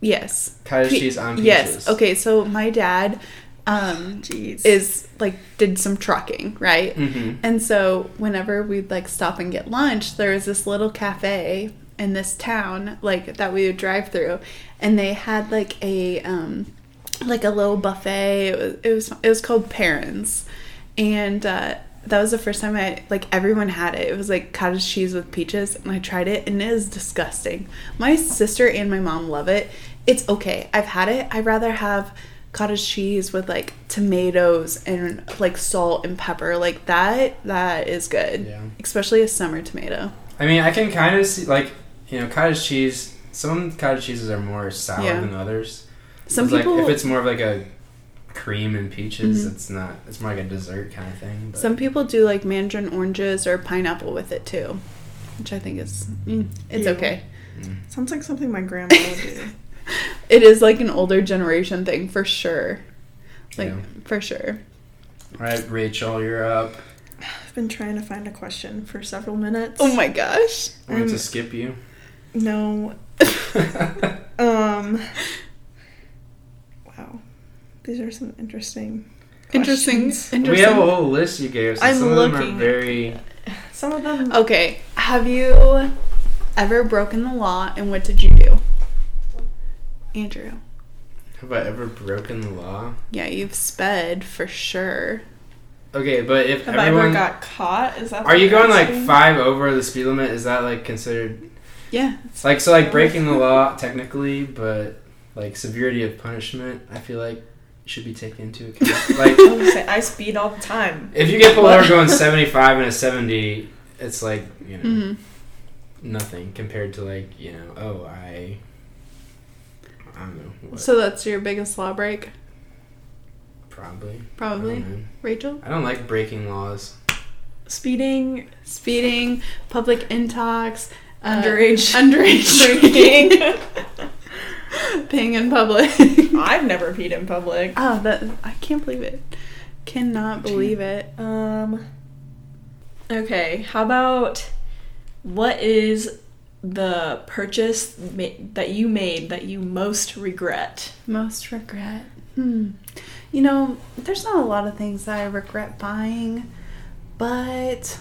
Yes. Cottage Pe- cheese on peaches. Yes. Okay. So my dad, um, Jeez. is like did some trucking, right? Mm-hmm. And so whenever we'd like stop and get lunch, there was this little cafe in this town like that we would drive through, and they had like a um like a little buffet. It was it was, it was called Parents, and uh, that was the first time I like everyone had it. It was like cottage cheese with peaches, and I tried it, and it is disgusting. My sister and my mom love it. It's okay. I've had it. I'd rather have cottage cheese with like tomatoes and like salt and pepper like that that is good Yeah. especially a summer tomato I mean, I can kind of see like you know cottage cheese. Some cottage cheeses are more sour Yeah. than others. Some It's like people if it's more of like a cream and peaches, Mhm. it's not. It's more like a dessert kind of thing. But. some people do like mandarin oranges or pineapple with it too which i think is mm, it's Ew. okay Mm. Sounds like something my grandma would do. it is like an older generation thing for sure like Yeah. for sure All right, Rachel, you're up. I've been trying to find a question for several minutes. oh my gosh I'm going to Um, skip you. No. Um. Wow. These are some interesting. interesting questions. we have a whole list you gave us. and I'm some of them looking. are very. Some of them. okay have you ever broken the law and what did you do andrew Have I ever broken the law? yeah you've sped for sure Okay, but if Have I everyone, ever got caught? Is that? are you going like asking? five over the speed limit? Is that like considered yeah like so like breaking the law technically, but like severity of punishment? I feel like should be taken into account. Like I say I speed all the time. if you get pulled over going seventy five and a seventy, it's like you know hmm nothing compared to like you know oh I I don't know what, So that's your biggest law break, probably probably, don't. Rachel? I don't like breaking laws. Speeding, Speeding, public intox, uh, underage underage drinking. peeing in public. I've never peed in public. oh, that I can't believe it. Cannot believe it. Um. Okay, how about what is the purchase ma- that you made that you most regret? Most regret. Hmm. You know, there's not a lot of things that I regret buying, but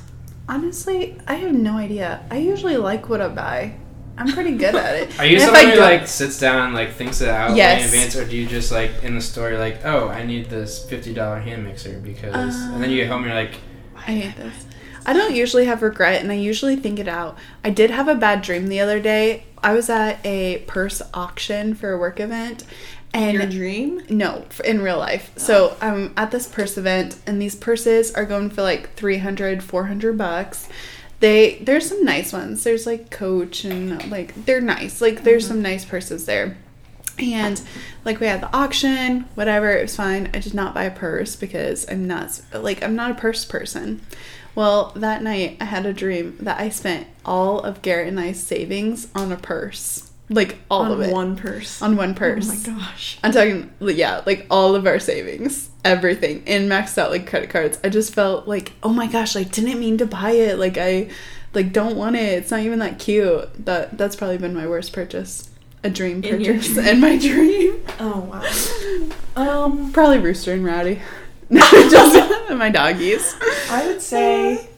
honestly, I have no idea. I usually like what I buy. I'm pretty good at it. Are you And if someone who like sits down and like thinks it out Yes. in advance, or do you just like in the store like, oh, I need this fifty dollar hand mixer because, and then you get home and you're like, I hate this. I don't usually have regret and I usually think it out. I did have a bad dream the other day. I was at a purse auction for a work event and Your dream? no, in real life. So I'm at this purse event and these purses are going for like 300, 400 bucks. They there's some nice ones. There's like Coach and like they're nice. Like there's mm-hmm. some nice purses there. And like we had the auction, whatever, it was fine. I did not buy a purse because I'm not like I'm not a purse person. Well, that night I had a dream that I spent all of Garrett and I's savings on a purse. Like all on of it. On one purse. on one purse. Oh my gosh. I'm talking, yeah, like all of our savings, everything, and maxed out like credit cards. I just felt like, oh my gosh, like didn't mean to buy it. Like I, like don't want it. It's not even that cute. That that's probably been my worst purchase. A dream purchase dream. in my dream. Oh wow. Um, Probably Rooster and Rowdy. just my doggies. I would say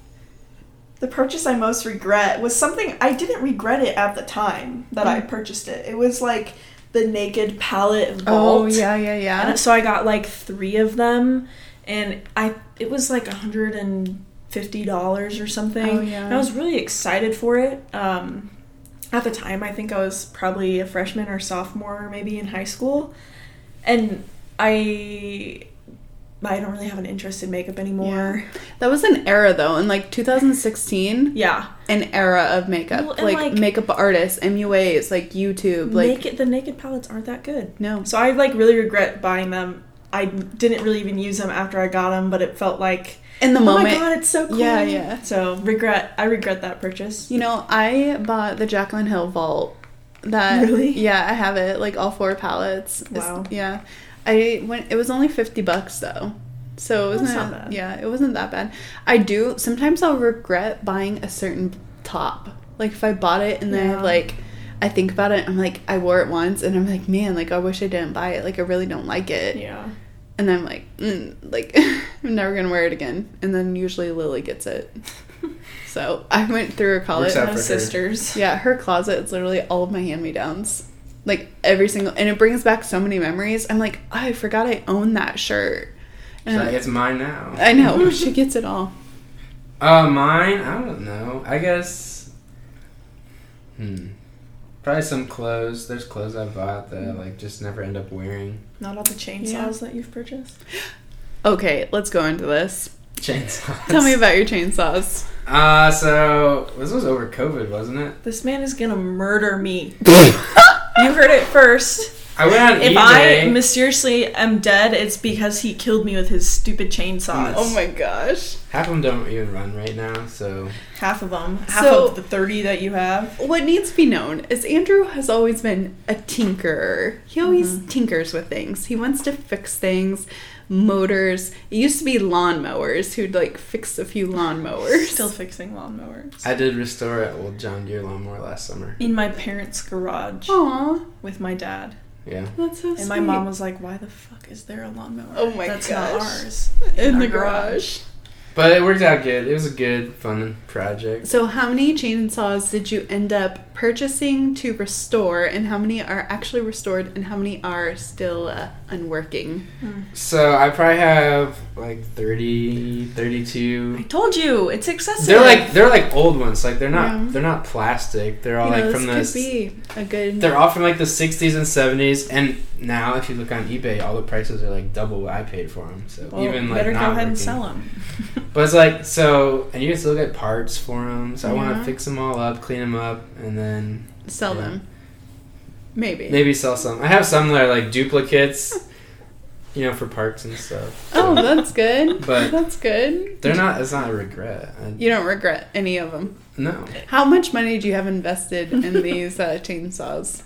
the purchase I most regret was something I didn't regret it at the time that I purchased it. It was like the Naked Palette Vault. Oh yeah, yeah, And yeah. so I got like three of them, and I it was like a hundred and fifty dollars or something. Oh, yeah. And I was really excited for it. Um, at the time, I think I was probably a freshman or sophomore, maybe in high school, and I I don't really have an interest in makeup anymore. That was an era though, in like 2016, Yeah, an era of makeup, Well, like, like- makeup artists, MUAs, like YouTube, like naked the naked palettes aren't that good. no. So I like really regret buying them. I didn't really even use them after I got them, but it felt like in the oh moment. Oh my god, it's so cool. Yeah, yeah. So regret. I regret that purchase. You know, I bought the Jaclyn Hill vault. That Really? Yeah, I have it. Like all four palettes. It's- Wow. yeah, I went. It was only fifty bucks though, so it wasn't. not bad. Yeah, it wasn't that bad. I do sometimes I'll regret buying a certain top. Like if I bought it and then I Yeah. like. I think about it. I'm like, I wore it once, and I'm like, man, like I wish I didn't buy it. Like I really don't like it. Yeah. And then I'm like, mm, like I'm never gonna wear it again. And then usually Lily gets it. so I went through her closet. My her. sisters. Yeah, her closet is literally all of my hand me downs. Like every single, and it brings back so many memories. I'm like, oh, I forgot I own that shirt. So And it's mine now. I know she gets it all. Uh, mine. I don't know. I guess. Hmm. Probably some clothes. There's clothes I bought that I, like just never end up wearing. Not all the chainsaws Yeah. that you've purchased. Okay, let's go into this. Chainsaws. Tell me about your chainsaws. Uh, so this was over COVID, wasn't it? This man is gonna murder me. you heard it first. I went on If eBay. I mysteriously am dead, it's because he killed me with his stupid chainsaws. Oh my gosh. Half of them don't even run right now, so Half of them. Half So- of the 30 that you have. What needs to be known is Andrew has always been a tinkerer. He always mm-hmm. tinkers with things. He wants to fix things, motors. It used to be lawnmowers who'd like fix a few lawnmowers. Still fixing lawnmowers. I did restore an old John Deere lawnmower last summer. In my parents' garage Aw, with my dad. Yeah. that's so And sweet. my mom was like, why the fuck is there a lawnmower? Oh my god. That's not ours. in our the garage. But it worked out good. It was a good, fun project. So, how many chainsaws did you end up purchasing to restore, and how many are actually restored, and how many are still uh, unworking? So I probably have like 30, 32. I told you, it's excessive. They're like they're like old ones. Like they're not Yeah. they're not plastic. They're all You know, like this from could the be a good. They're all from like the 60s and 70s, and now if you look on eBay, all the prices are like double what I paid for them. So well, even like better go ahead and sell them. But it's like so, and you can still get parts for them. So I want to fix them all up, clean them up, and then sell Yeah. them. Maybe. maybe sell some. I have some that are like duplicates, you know, for parts and stuff. Oh, that's good. But- that's good. They're not. It's not a regret. I, You don't regret any of them. no. How much money do you have invested in these uh, chainsaws?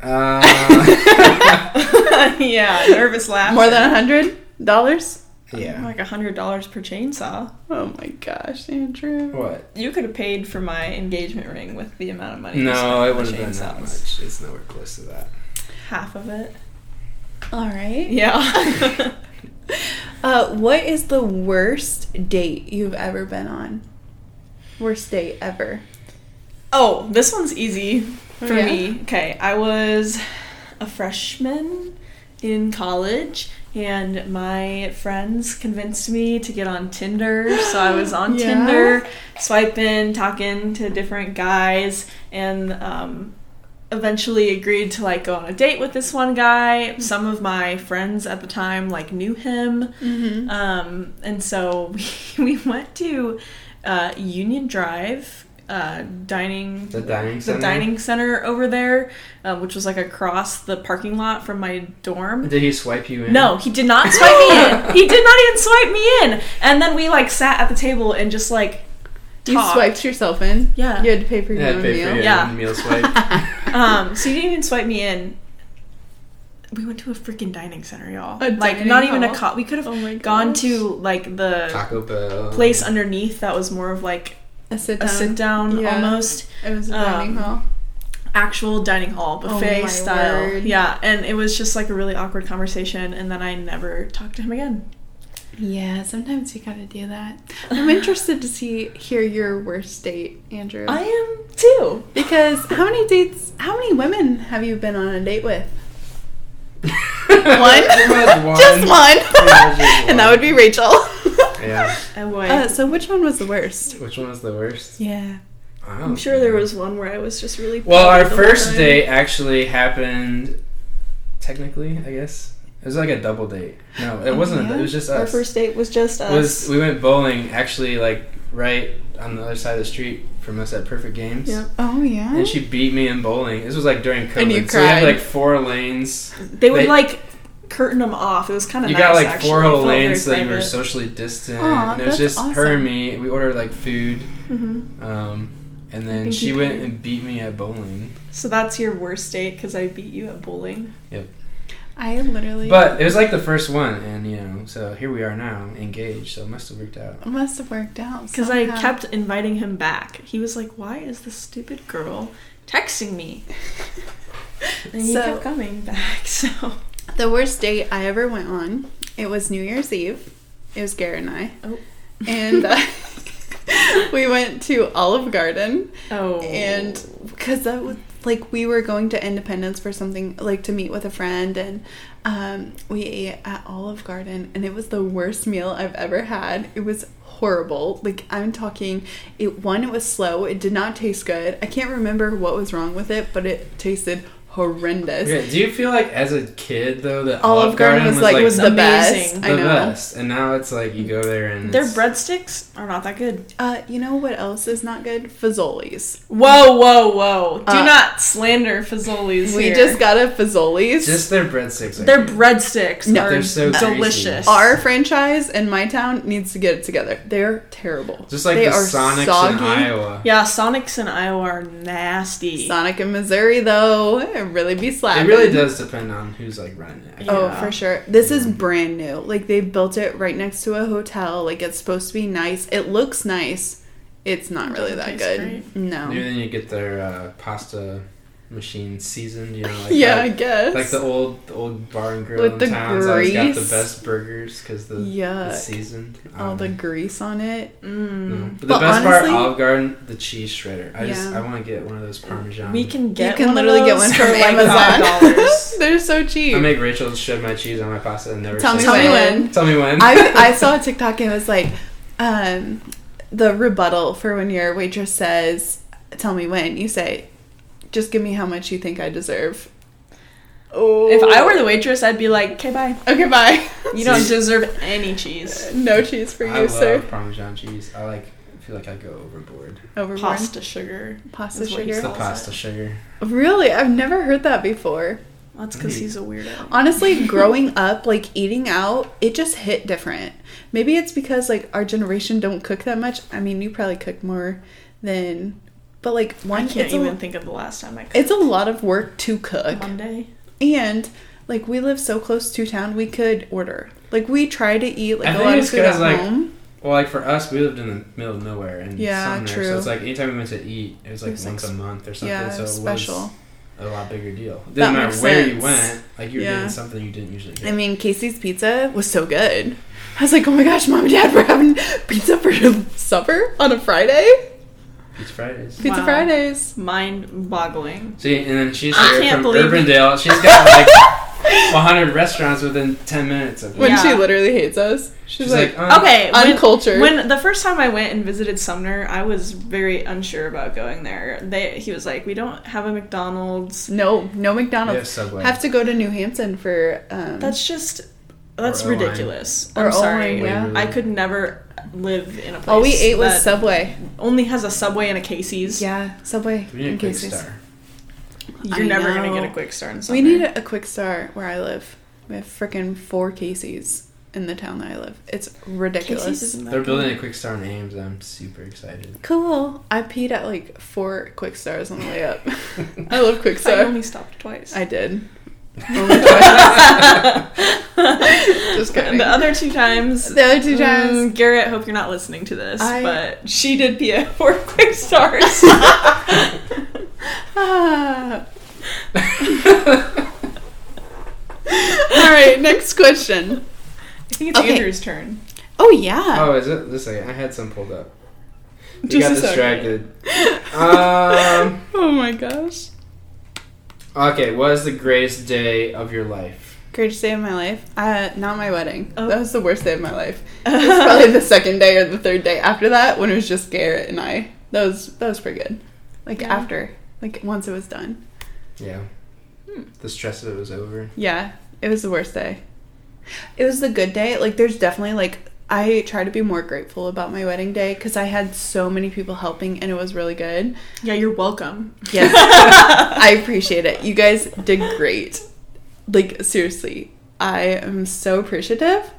Uh, yeah, nervous laugh. More than a hundred dollars? Yeah. Like a hundred dollars per chainsaw. Oh my gosh, Andrew. What? You could have paid for my engagement ring with the amount of money. you No, spent it on the wouldn't have been that much. It's nowhere close to that. Half of it. All right. Yeah. Uh, what is the worst date you've ever been on? Worst date ever. oh, this one's easy for Yeah? me. Okay, I was a freshman in college. And my friends convinced me to get on Tinder. So I was on Yeah? Tinder, swiping, talking to different guys, and um, eventually agreed to like go on a date with this one guy. Some of my friends at the time like knew him, Mm-hmm. um, and so we, we went to uh, Union Drive. Uh, dining The dining the center? dining center over there, uh, which was like across the parking lot from my dorm. Did he swipe you in? No, he did not swipe me in. He did not even swipe me in. And then we like sat at the table and just like You talked. swiped yourself in? Yeah. You had to pay for your Yeah, own pay meal? for your Yeah. meal swipe. Um, so he didn't even swipe me in. We went to a freaking dining center, y'all. A like dining not even a hall? co- We could have Oh gone to like the Taco Bell. place underneath that was more of like A sit a down. sit down Yeah. almost It was a dining Um, hall. actual dining hall buffet Oh style. word. Yeah, and it was just like a really awkward conversation, and then I never talked to him again. Yeah, sometimes you gotta do that. I'm interested to see hear your worst date, Andrew. I am too. because how many dates? How many women have you been on a date with? one. One? Just one, Yeah, and that would be Rachel. Yeah. Uh, so which one was the worst? Which one was the worst? Yeah. I don't I'm sure there was one where I was just really. Well, our bothered the whole first time. date actually happened. Technically, I guess it was like a double date. No, it Oh, wasn't. yeah? It was just Our first date was just us. was we went bowling actually like right on the other side of the street from us at Perfect Games. Yeah. Oh yeah. And she beat me in bowling. This was like during COVID. And you So we had like four lanes. They would They- like curtain them off. It was kind of You nice, got like actually. four little lanes so you were socially distant, Aw, and it was just her and me. We ordered like food, Mhm. um, and then she went and beat me at bowling. So that's your worst date because I beat you at bowling. I literally. But it was like the first one, and you know, so here we are now, engaged. So it must have worked out. it must have worked out. Because I kept inviting him back. He was like, "Why is this stupid girl texting me?" And he So- kept coming back. So The worst date I ever went on, it was New Year's Eve. It was Garrett and I. Oh. And uh, we went to Olive Garden. oh, And because that was like we were going to Independence for something, like to meet with a friend. And um, we ate at Olive Garden. And it was the worst meal I've ever had. It was horrible. Like I'm talking, it one, it was slow. It did not taste good. I can't remember what was wrong with it, but it tasted horrendous. Okay, do you feel like as a kid though that Olive Garden was like, was the amazing. best. the I know. best, and now it's like you go there and their it's- breadsticks are not that good. Uh, you know what else is not good? Fazoli's. Whoa, whoa, whoa! Do Uh, not slander Fazoli's. We here. just got a Fazoli's. Just their breadsticks. Are their good. breadsticks No, are they're so greasy. delicious. Our franchise in my town needs to get it together. They're terrible. just like they the are Sonics soggy. in Iowa. yeah, Sonics in Iowa are nasty. Sonic in Missouri, though, it really be slack. It really does depend on who's like running it. Yeah. Oh, for sure. This is brand new. Like they built it right next to a hotel. Like it's supposed to be nice. It looks nice. It's not really that good. great. No. Maybe then you get their uh, pasta machine seasoned. You know, like yeah, how- I guess. Like the old the old bar and grill With in the towns always got the best burgers because the Yuck. it's seasoned. all Um, the grease on it. no. Mm. But the best honestly- part, Olive Garden, the cheese shredder. I just I want to get one of those Parmesan. We can get you can one of literally get one for from like Amazon. They're so cheap. I make Rachel shred my cheese on my pasta and never. Tell me say Tell me when. Tell me when. I I saw a TikTok and it was like, um, the rebuttal for when your waitress says, "Tell me when." You say, "Just give me how much you think I deserve." Oh, If I were the oh. waitress, I'd be like, "Okay, bye. okay, bye. You don't deserve any cheese." Uh, no cheese for you, I love sir. Parmesan cheese. I like. I feel like I go overboard. Overboard. Pasta sugar. Pasta is what he It's sugar. the pasta it. sugar. Really, I've never heard that before. That's because he's a weirdo. Honestly, growing up, like eating out, it just hit different. Maybe it's because like our generation don't cook that much. I mean, you probably cook more than, but like one, I can't it's even a, think of the last time I cooked. it's a lot of work to cook. Monday. And like we live so close to town, we could order. Like we try to eat like I a think lot of food at 'cause, like, home. Well, like for us, we lived in the middle of nowhere in Yeah, Sumner, true. so it's like anytime we went to eat, it was like It was, like, once a month or something. Yeah, so it special. was a lot bigger deal. It didn't matter makes where you went, like you were Yeah. getting something you didn't usually get. I mean, Casey's pizza was so good. I was like, oh my gosh, mom and dad, we're having pizza for supper on a Friday. Pizza Fridays. Pizza Wow. Fridays. Mind boggling. See, and then she's I here from believe- Urbandale. She's got like 100 restaurants within 10 minutes of When. Yeah. she literally hates us. She's, She's like, like, um, Okay, when, uncultured. when the first time I went and visited Sumner, I was very unsure about going there. They he was like, "We don't have a McDonald's." no, no We McDonald's. have Subway. Have to go to New Hampton for. Um, That's just that's Or ridiculous. Or I'm sorry. Yeah. I could never live in a place all we ate was Subway. only has a Subway and a Casey's. Yeah, Subway. we need a and quick Casey's. star. You're I never gonna get a quick start in We need a, a Kwik Star where I live. We have freaking four Casey's in the town that I live. It's ridiculous. Casey's isn't They're building a Kwik Star in Ames. I'm super excited. Cool. I peed at like four Kwik Stars on the way up. I love Kwik Star. I only stopped twice. I did. Only twice. Just kidding. The other two times. The other two times. Mm, Garrett, hope you're not listening to this, I- but she did pee for Kwik Stars. Ah. All right, next question. I think it's Okay. Andrew's turn. Oh yeah. Oh, is it? Just a. I had some pulled up. You Just got a second. distracted. um. Oh my gosh. Okay, what is the greatest day of your life? Greatest day of my life. Uh, not my wedding. Oh. That was the worst day of my life. It was probably the second day or the third day after that when it was just Garrett and I. That was that was pretty good. Like Yeah. after, like once it was done. Yeah. Hmm. The stress of it was over. Yeah, it was the worst day. It was the good day. Like there's definitely like I try to be more grateful about my wedding day because I had so many people helping and it was really good. Yeah, you're welcome. Yes, I appreciate it. You guys did great. Like seriously, I am so appreciative.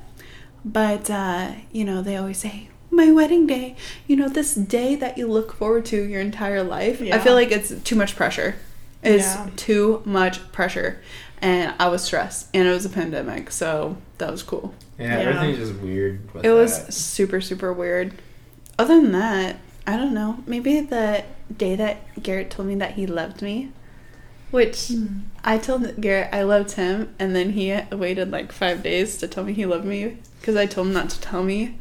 But, uh, you know, they always say, my wedding day, you know, this day that you look forward to your entire life. I feel like it's too much pressure. It's Yeah. too much pressure. And I was stressed. And it was a pandemic. So that was cool. Yeah, Yeah. everything's just weird. With It was super, super weird. Other than that, I don't know. Maybe the day that Garrett told me that he loved me, which hmm. I told Garrett I loved him, and then he waited like five days to tell me he loved me because I told him not to tell me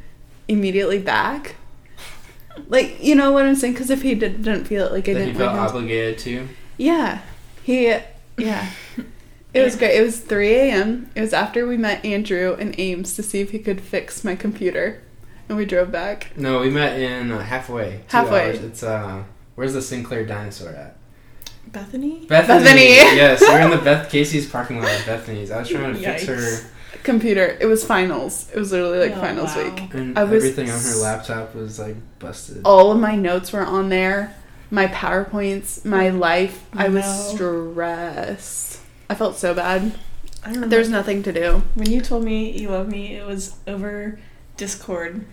immediately back. Like, you know what I'm saying? Because if he did, didn't feel it, like I that he didn't felt want him to- obligated to. yeah. He, yeah. It was great. It was 3 a.m. It was after we met Andrew in Ames to see if he could fix my computer. And we drove back. No, we met in uh, halfway. two Halfway. hours. It's uh, where's the Sinclair dinosaur at? Bethany? Bethany. yes, we we're in the Beth Casey's parking lot at Bethany's. I was trying to fix her Computer. It was finals. It was literally like Oh, finals wow. week. and I was everything on her laptop was like busted. All of my notes were on there. My PowerPoints, my life. I was stressed. I felt so bad. I remember There's nothing to do. when you told me you love me, it was over Discord.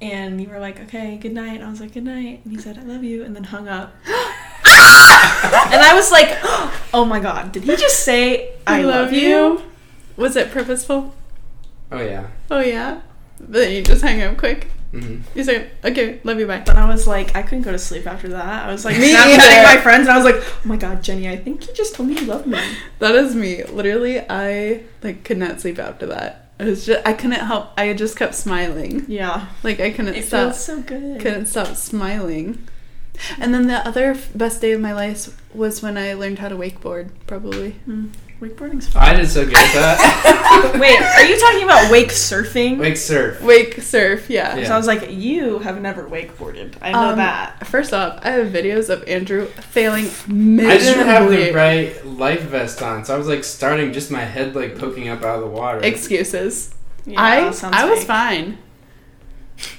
And you were like, okay, good night. And I was like, good night. And he said, I love you. And then hung up. and I was like, oh my god, did he just say, I, love, you? Was it purposeful? Oh yeah. Oh yeah. But then you just hang up quick. Hmm You say, okay, love you, bye. But I was like, I couldn't go to sleep after that. I was like, Me Snapchatting either. my friends, and I was like, oh my god, Jenny, I think you just told me you love me. That is me. Literally, I like could not sleep after that. It was just I couldn't help. I just kept smiling. Yeah. Like I couldn't It stop. feels so good. Couldn't stop smiling. And then the other best day of my life was when I learned how to wakeboard. Probably. Mm. Wakeboarding's fun. I did so good at that. Wait, are you talking about wake surfing? Wake surf. Wake surf. Yeah. Yeah. So I was like, you have never wakeboarded. I know Um, that. First off, I have videos of Andrew failing miserably. I miserably. didn't have the right life vest on, so I was like starting just my head like poking up out of the water. Excuses. Yeah, I I was fake. fine.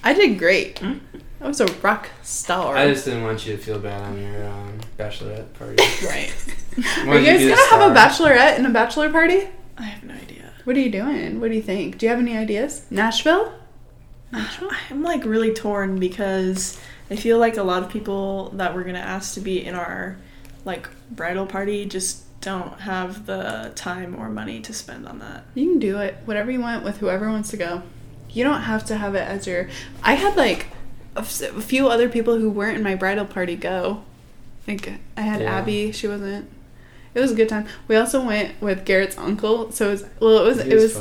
I did great. Mm. I was a rock star. I just didn't want you to feel bad on your um, bachelorette party. right. Are you guys be gonna have a bachelorette and a bachelor party? I have no idea. What are you doing? What do you think? Do you have any ideas? Nashville? Nashville? I'm like really torn because I feel like a lot of people that we're gonna ask to be in our like bridal party just don't have the time or money to spend on that. You can do it. Whatever you want with whoever wants to go. You don't have to have it as your. I had like a, few other people who weren't in my bridal party go. Like I had Yeah. Abby. She wasn't. It was a good time. We also went with Garrett's uncle. So it was well. It was It it was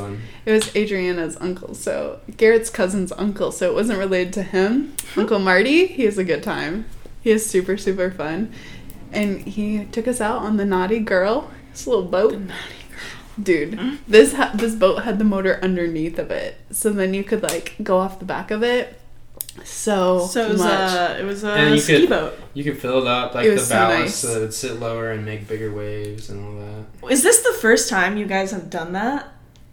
it was Adriana's uncle. So Garrett's cousin's uncle. So it wasn't related to him. uncle Marty. He has a good time. He is super super fun, and he took us out on the Naughty Girl. This little boat. Naughty. Dude, mm. this ha- this boat had the motor underneath of it, so then you could like go off the back of it. So, So it was much. a it was And a you ski could- boat. You could fill it up like It the was so ballast nice. so that it would sit lower and make bigger waves and all that. Is this the first time you guys have done that?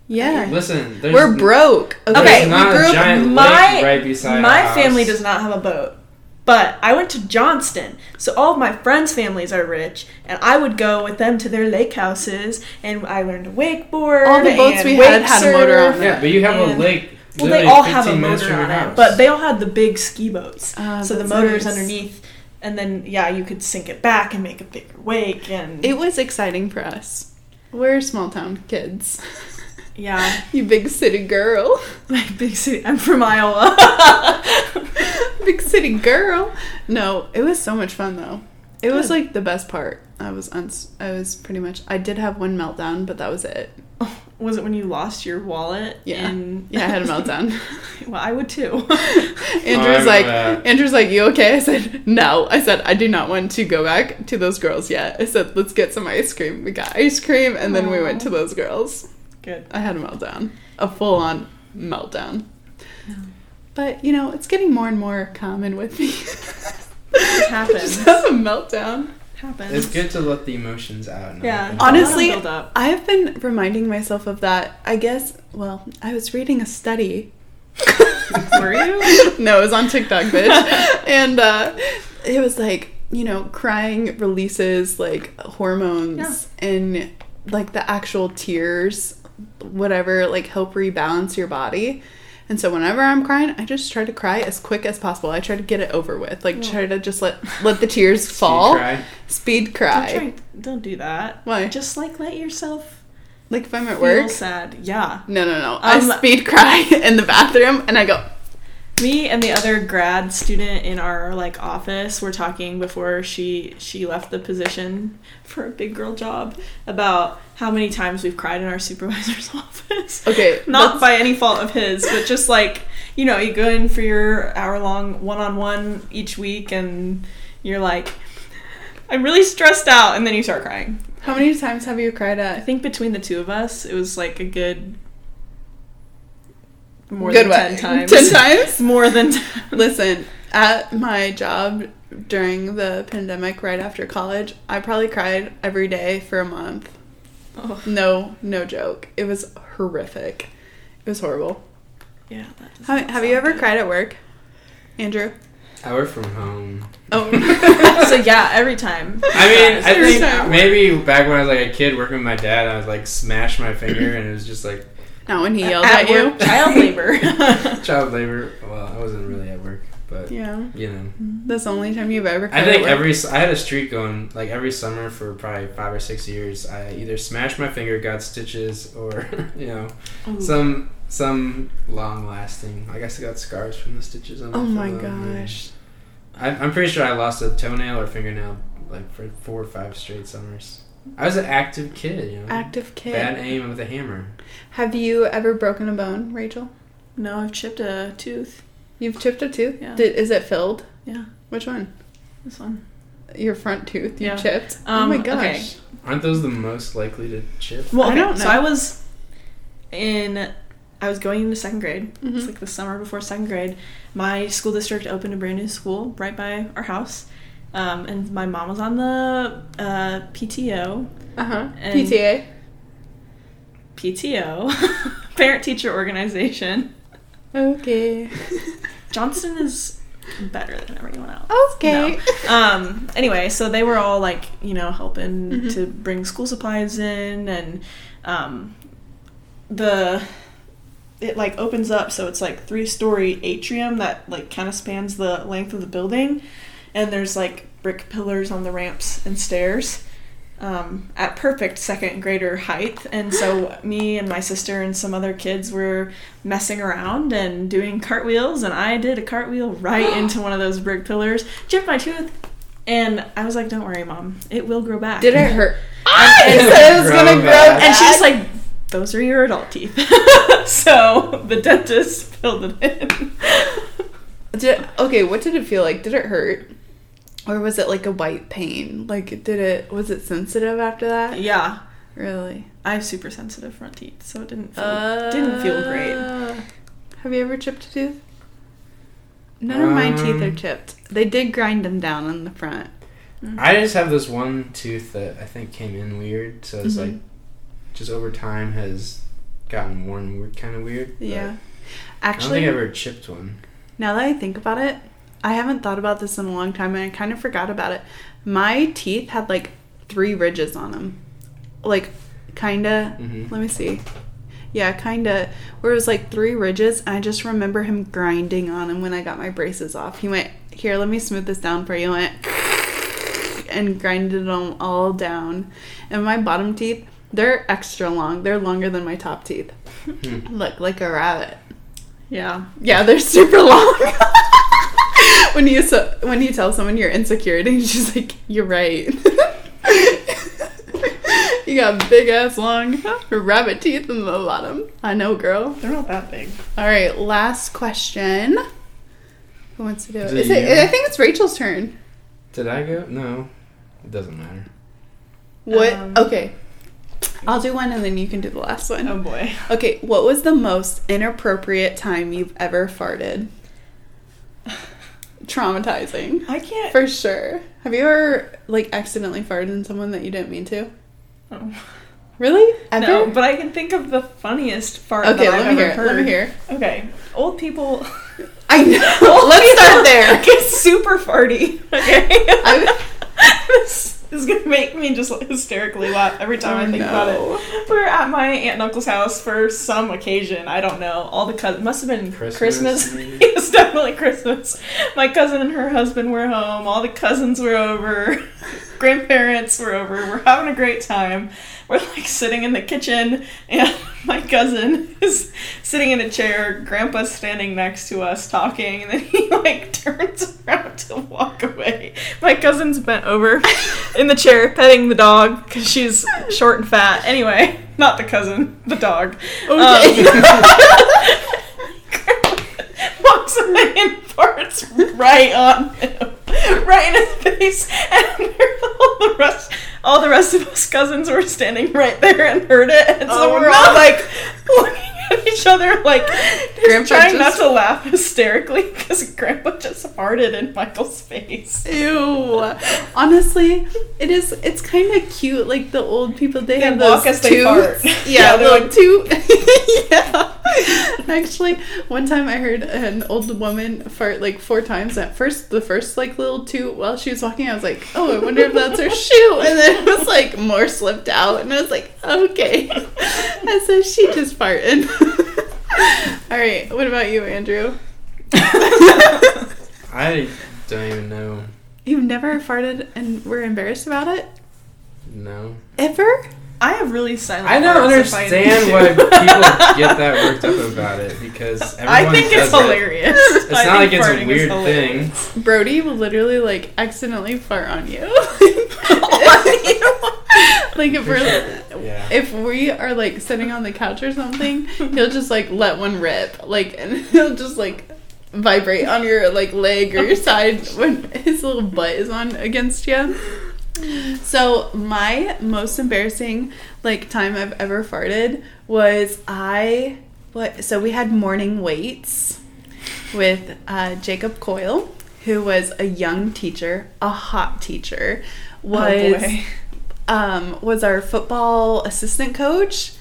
yeah, Listen, there's we're n- broke. There's Okay, we not grew up- giant my- lake right beside My family does not have a boat. But I went to Johnston, so all of my friends' families are rich, and I would go with them to their lake houses, and I learned to wakeboard. All the boats and we had had a motor on Yeah, but you have a lake. Well, they all have a motor on it, but they all had the big ski boats. Ah, so the that's motor's nice. underneath, and then yeah, you could sink it back and make a bigger wake, and It was exciting for us. We're small town kids. yeah, you big city girl. like big city. I'm from Iowa. big city girl. No, it was so much fun though. It was like the best part. I was uns- I was pretty much I did have one meltdown, but that was it. Was it when you lost your wallet? Yeah. in- Yeah, I had a meltdown. well, I would too. Andrew's I like remember that. Andrew's like, "You okay?" I said, "No." I said, "I do not want to go back to those girls yet." I said, "Let's get some ice cream." We got ice cream and then we went to those girls. Good. I had a meltdown. A full-on meltdown. But, you know, it's getting more and more common with me. happens. Just have a meltdown. Happens. It's good to let the emotions out. and Yeah. Honestly, I have been reminding myself of that. I guess, well, I was reading a study. Were you? no, it was on TikTok, bitch. and uh, it was like, you know, crying releases like hormones and like the actual tears whatever like help rebalance your body. And so whenever I'm crying, I just try to cry as quick as possible. I try to get it over with. Like try to just let let the tears Speed fall. cry. Speed Don't, cry. try, don't do that. Why? Just like let yourself Like if I'm at feel work. sad. Yeah. No, no, no. Um, I speed cry in the bathroom and I go, Me and the other grad student in our like office were talking before she she left the position for a big girl job about how many times we've cried in our supervisor's office. okay, Not let's- by any fault of his, but just like, you know, you go in for your hour long one on one each week and you're like, I'm really stressed out, and then you start crying. How many times have you cried I think between the two of us, it was like a good more Good than way. 10 times. 10 times? more than 10. Listen, at my job during the pandemic right after college, I probably cried every day for a month. Oh, No, no joke. It was horrific. It was horrible. yeah. that Have, have you ever good. cried at work? Andrew? I work from home. Oh. so yeah, every time. I mean, I think time. maybe back when I was like a kid working with my dad, I was like smash my finger, and it was just like Not when he yelled at, you. work, child labor. child labor. Well, I wasn't really at work, but Yeah. you know. That's the only time you've ever cried I think every I had a streak going like every summer for probably five or six years. I either smashed my finger, got stitches, or you know Ooh. some some long lasting. I guess I got scars from the stitches on. Oh my gosh. I, I'm pretty sure I lost a toenail or fingernail like for four or five straight summers. I was an active kid, you know. Active kid. Bad aim with a hammer. Have you ever broken a bone, Rachel? no, I've chipped a tooth. You've chipped a tooth? Yeah. Did, is it filled? Yeah, Which one? this one. Your front tooth you Yeah. chipped? Um, oh my gosh. okay. Aren't those the most likely to chip? Well, I don't know. so. I was in. I was going into second grade. Mhm. It's like the summer before second grade. My school district opened a brand new school right by our house, um, and my mom was on the uh, PTO. Uh huh. PTA. PTO, parent teacher organization. Okay. Johnston is better than everyone else. okay. No. Um. Anyway, so they were all like, you know, helping Mhm. to bring school supplies in, and um, the it like opens up, so it's like three story atrium that like kind of spans the length of the building, and there's like brick pillars on the ramps and stairs. Um, at perfect second grader height, and so me and my sister and some other kids were messing around and doing cartwheels, and I did a cartwheel right into one of those brick pillars, chipped my tooth, and I was like, "Don't worry, mom, it will grow back." Did it hurt? And- I said it was Grow gonna grow back. back. And she's like, "Those are your adult teeth." so the dentist filled it in. Did, okay, what did it feel like? Did it hurt? Or was it like a white pain? Like, did it, was it sensitive after that? yeah, Really? I have super sensitive front teeth, so it didn't feel, didn't feel great. Uh, Have you ever chipped a tooth? None of my teeth are Um, chipped. They did grind them down in the front. I just have this one tooth that I think came in weird, so it's Mhm. like just over time has gotten worn weird, kind of weird. but Yeah. I don't Actually, think I ever chipped one. now that I think about it, I haven't thought about this in a long time and I kind of forgot about it. My teeth had like three ridges on them. Like, kinda. hmm Let me see. Yeah, kinda. Where it was like three ridges, and I just remember him grinding on them when I got my braces off. He went, Here, let me smooth this down for you. Went, and grinded them all down. And my bottom teeth, they're extra long. They're longer than my top teeth. Hmm. Look, like a rabbit. Yeah. Yeah, they're super long. When you so, when you tell someone you're insecure, and you're just like, you're right. you got big ass long rabbit teeth in the bottom. I know, girl. They're not that big. All right, last question. Who wants to do it? Is it Is it? I think it's Rachel's turn. Did I go? No, it doesn't matter. What? Um, okay, I'll do one, and then you can do the last one. Oh boy. Okay, what was the most inappropriate time you've ever farted? Traumatizing. I can't. For sure. Have you ever like accidentally farted in someone that you didn't mean to? Oh. Really? Ever? No, but I can think of the funniest fart okay, that let I've me ever hear. heard. Let me hear. Okay, old people. I know. Let's start there. Okay, super farty. Okay. I- this, is gonna make me just hysterically laugh every time I Oh, think no. about it. We were at my aunt and uncle's house for some occasion. I don't know. All the cousins must have been Christmas, Christmas. maybe? it's definitely Christmas. My cousin and her husband were home. All the cousins were over. Grandparents were over. We're having a great time. We're like sitting in the kitchen, and my cousin is sitting in a chair. Grandpa's standing next to us talking, and then he like turns around to walk away. My cousin's bent over in the chair, petting the dog because she's short and fat. Anyway, not the cousin, the dog. Okay. Um, walks away and farts right on him, right in his face, and all the rest, all the rest of us cousins were standing right there and heard it, and so Oh, we're no. all like looking at each other, like just Grandpa trying not to laugh hysterically because Grandpa just farted in Michael's face. Ew. Honestly, it is. It's kind of cute. Like the old people, they, They have walk those as they fart. Yeah, Yeah, they're like two. yeah. Actually, one time I heard an old woman fart like four times. At first, the first like little toot while she was walking, I was like, "Oh, I wonder if that's her shoe." And then it was like more slipped out, and I was like, "Okay." I said she just farted. All right. What about you, Andrew? I don't even know. You've never farted and were embarrassed about it No. ever? I have really silent. I don't farts if I understand why people get that worked up about it because everyone I think does it's it. hilarious. It's I not like it's a weird thing. Brody will literally like accidentally fart on you. On like if we're Yeah. if we are like sitting on the couch or something, he'll just like let one rip, like and he'll just like vibrate on your like leg or your side when his little butt is on against you. So my most embarrassing like time I've ever farted was I what so we had morning weights with uh, Jacob Coyle, who was a young teacher, a hot teacher, was Oh, boy. Um, was our football assistant coach.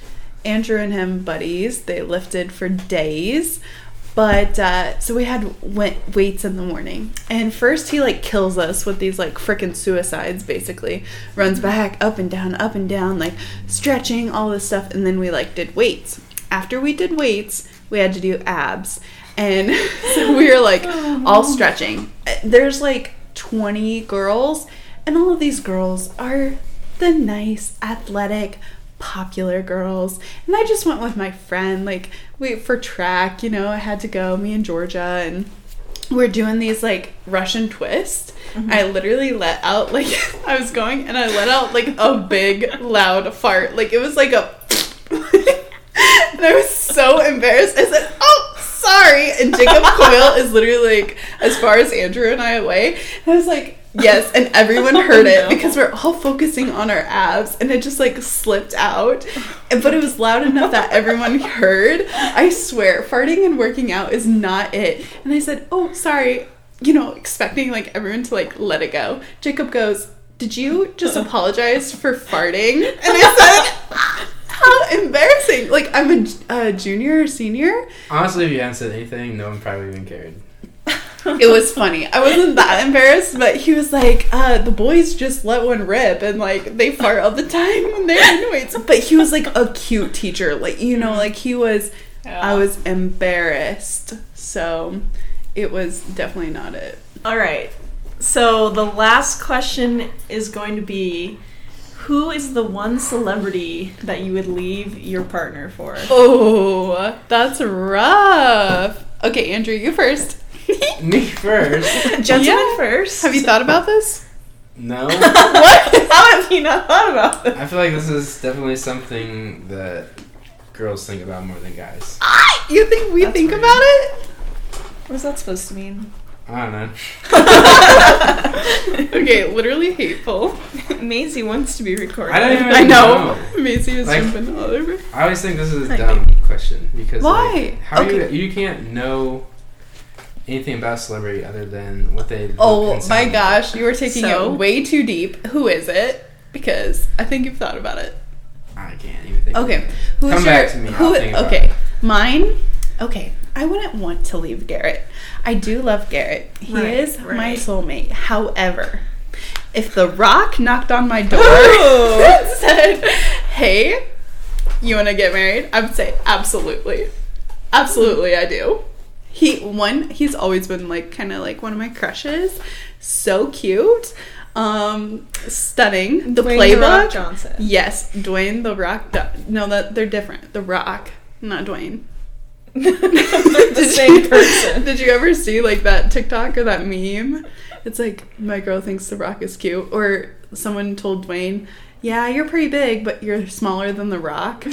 Andrew and him buddies. They lifted for days. But uh, so we had went weights in the morning, and first he like kills us with these like freaking suicides. Basically, runs back up and down, up and down, like stretching all this stuff, and then we like did weights. After we did weights, we had to do abs, and so we were like all stretching. There's like 20 girls, and all of these girls are the nice, athletic, popular girls. And I just went with my friend, like, we for track, you know, I had to go, me and Georgia, and we're doing these like Russian twist. Mm-hmm. I literally let out like I was going and I let out like a big loud fart. Like it was like a and I was so embarrassed. I said, "Oh, sorry." And Jacob Coyle is literally like as far as Andrew and I away. And I was like, "Yes," and everyone heard it no. because we're all focusing on our abs, and it just like slipped out. And- But it was loud enough that everyone heard. I swear, farting and working out is not it. And I said, "Oh, sorry." You know, expecting like everyone to like let it go. Jacob goes, "Did you just apologize for farting?" And I said. How embarrassing! Like I'm a, a junior or senior. Honestly, if you hadn't said anything, no one probably even cared. It was funny. I wasn't that embarrassed, but he was like, uh, "The boys just let one rip, and like they fart all the time when they're in weights." But he was like a cute teacher, like you know, like he was. I was embarrassed, so it was definitely not it. All right. So the last question is going to be who is the one celebrity that you would leave your partner for? Oh, that's rough. Okay, Andrew, you first. Me first? Gentlemen Yeah. first. Have you thought about this? No. what? How have you not thought about this? I feel like this is definitely something that girls think about more than guys. Ah, you think we That's think weird. about it? What is that supposed to mean? I don't know. Okay, literally hateful. Maisie wants to be recorded. I don't even I know. know. Macy was Like- jumping all over. I always think this is a dumb question because Why? like, how Okay. you you can't know anything about celebrity other than what they Oh my gosh, you were taking So? it way too deep. Who is it? Because I think you've thought about it. I can't even think. Okay, Of it. who's Come your, back to me, I'll Who, think about okay, it. mine. Okay, I wouldn't want to leave Garrett. I do love Garrett. He Right, is my soulmate. However, if The Rock knocked on my door and said, "Hey, you want to get married?" I would say absolutely, absolutely, I do. He one, he's always been like kind of like one of my crushes. So cute, um, stunning. The Dwayne The Rock playbook, Johnson. yes, Dwayne the Rock. No, that they're different. The Rock, not Dwayne. The same person. Did you ever see like that TikTok or that meme? It's like my girl thinks The Rock is cute, or someone told Dwayne, "Yeah, you're pretty big, but you're smaller than The Rock."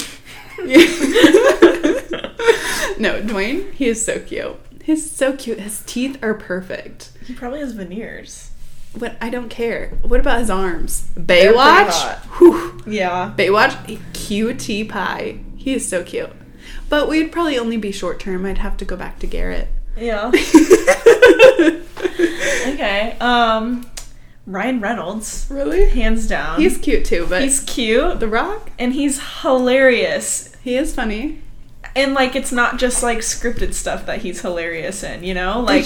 no, Dwayne, he is so cute. He's so cute. His teeth are perfect. He probably has veneers. But I don't care. What about his arms? Baywatch. Whew. Yeah. Baywatch, cutie pie. He is so cute. But we'd probably only be short term. I'd have to go back to Garrett. Yeah. Okay. Um, Ryan Reynolds, really? hands down. He's cute too, but he's cute The Rock, and he's hilarious. he is funny. And like it's not just like scripted stuff that he's hilarious in, you know? Like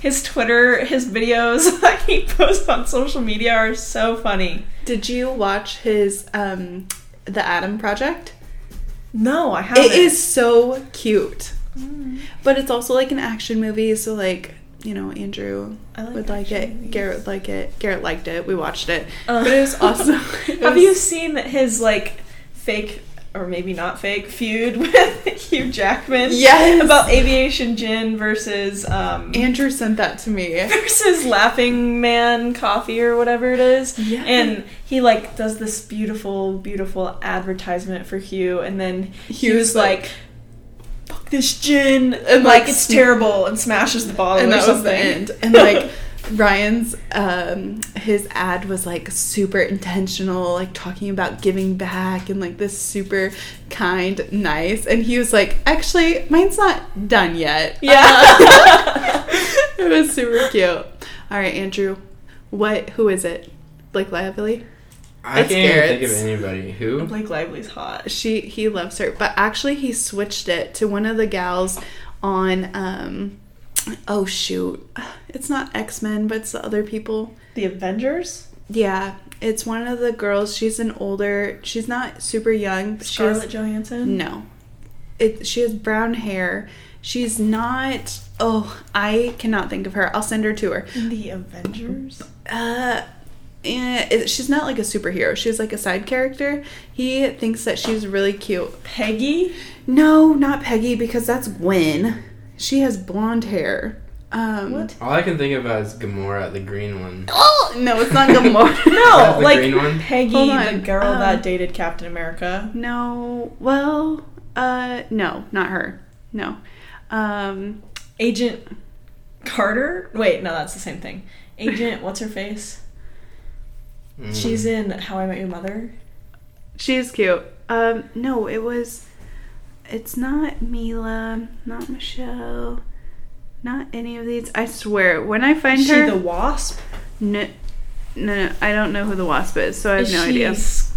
his Twitter, his videos that he posts on social media are so funny. Did you watch his um The Adam Project? No, I haven't. It is so cute. But it's also like an action movie, so like, you know, Andrew I like would like it. movies. Garrett would like it. Garrett liked it. We watched it. Uh, but it was awesome. Have you seen his like fake or maybe not fake feud with Hugh Jackman? Yes. About aviation gin versus um Andrew sent that to me. versus Laughing Man coffee or whatever it is. Yeah. And he like does this beautiful, beautiful advertisement for Hugh, and then Hugh's like, like- "Fuck this gin," And, like like, it's terrible, and smashes the bottle and or that was the something. end. And like Ryan's um his ad was like super intentional, like talking about giving back and like this super kind, nice. And he was like, actually, mine's not done yet. Yeah. it was super cute. All right, Andrew, what? Who is it? Blake Lively. I It's can't even think of anybody. Who? Blake Lively's hot. She he loves her, but actually he switched it to one of the gals on. um Oh shoot, it's not X Men, but it's the other people. The Avengers. Yeah, it's one of the girls. She's an older. She's not super young. But she has- Scarlett Johansson. No, it. She has brown hair. She's not. Oh, I cannot think of her. I'll send her to her. The Avengers. Uh, eh, it- she's not like a superhero. She's like a side character. He thinks that she's really cute. Peggy. No, not Peggy because that's Gwen. She has blonde hair. Um, What? All I can think about is Gamora, the green one. Oh no, it's not Gamora. No, that the like green one? Peggy, Hold the girl um, that dated Captain America. no. Well, uh, no, not her. No. Um, Agent Carter. Wait, no, that's the same thing. Agent, what's her face? Mm. She's in How I Met Your Mother. she's cute. Um, no, it was. It's not Mila, not Michelle, not any of these. I swear, when I find Is she her, the Wasp? no, no, no, I don't know who the wasp is, so I have Is no she idea. S-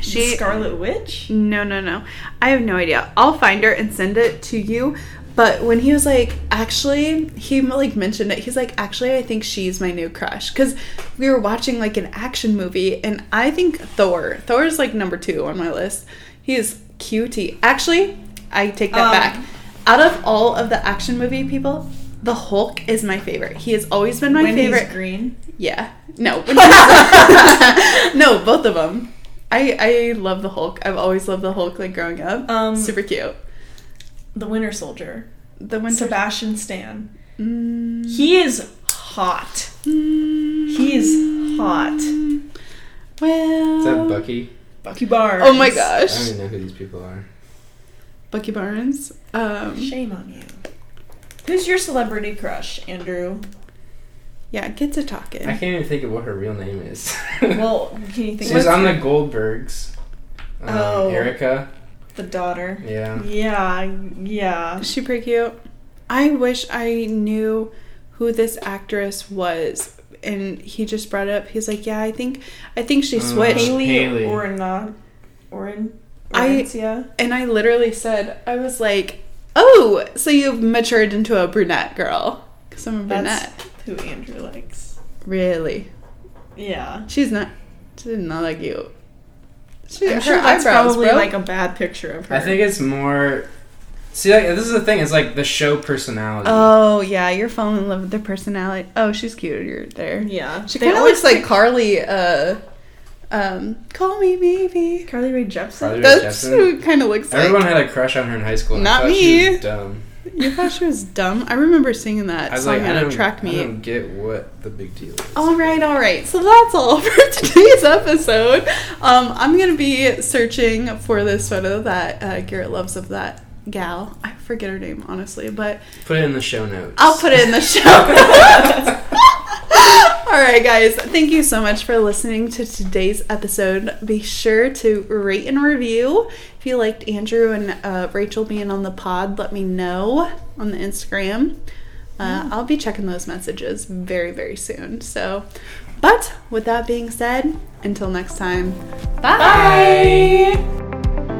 She Scarlet Witch. No, no, no. I have no idea. I'll find her and send it to you. But when he was like, actually, he like mentioned it. He's like, actually, I think she's my new crush because we were watching like an action movie, and I think Thor. Thor's like number two on my list. He is cutie. Actually, I take that Um, back. Out of all of the action movie people, the Hulk is my favorite. He has always been my when favorite. he's green. Yeah. No. no, both of them. I I love the Hulk. I've always loved the Hulk like growing up. Um, Super cute. The Winter Soldier. The Winter. Sebastian Stan. Mm, He is hot. mm, He's hot. Well. Is that Bucky? Bucky Barnes. Oh my gosh. I don't even know who these people are. Bucky Barnes. Um. Shame on you. Who's your celebrity crush, Andrew? Yeah, get to talking. I can't even think of what her real name is. Well, can you think She's on the Goldbergs. Um, Oh. Erica. the daughter? Yeah. Yeah, yeah. Is she pretty cute? I wish I knew who this actress was. And he just brought it up. He's like, "Yeah, I think, I think she Uh, switched." Hayley, Hayley. Orna, Orin, I- Orrantia. And I literally said, I was like, oh, so you've matured into a brunette girl. Because I'm a That's brunette. who Andrew likes. Really? Yeah. She's not. She's not like you. She, I'm her sure that's eyebrows, probably bro. like a bad picture of her. I think it's more. See, like, this is the thing. It's like the show personality. Oh yeah, you're falling in love with the personality. Oh, she's cute. You're there. Yeah. She kind of looks like Carly. Uh, um, call me maybe. Carly Rae Jepsen. Carly Rae That's Jepsen. who kind of looks like. Everyone had a crush on her in high school. and I Not thought She me. was dumb. You thought she was dumb. I remember singing that I was song like, I at a don't, track I meet. don't get what the big deal is. All right, all right. So that's all for today's episode. Um, I'm gonna be searching for this photo that uh, Garrett loves of that gal. I forget her name honestly, but Put it in the show notes. I'll put it in the show. notes. All right, guys. Thank you so much for listening to today's episode. Be sure to rate and review. If you liked Andrew and uh, Rachel being on the pod, let me know on the Instagram. Uh, I'll be checking those messages very, very soon. So, but with that being said, until next time, bye. Bye.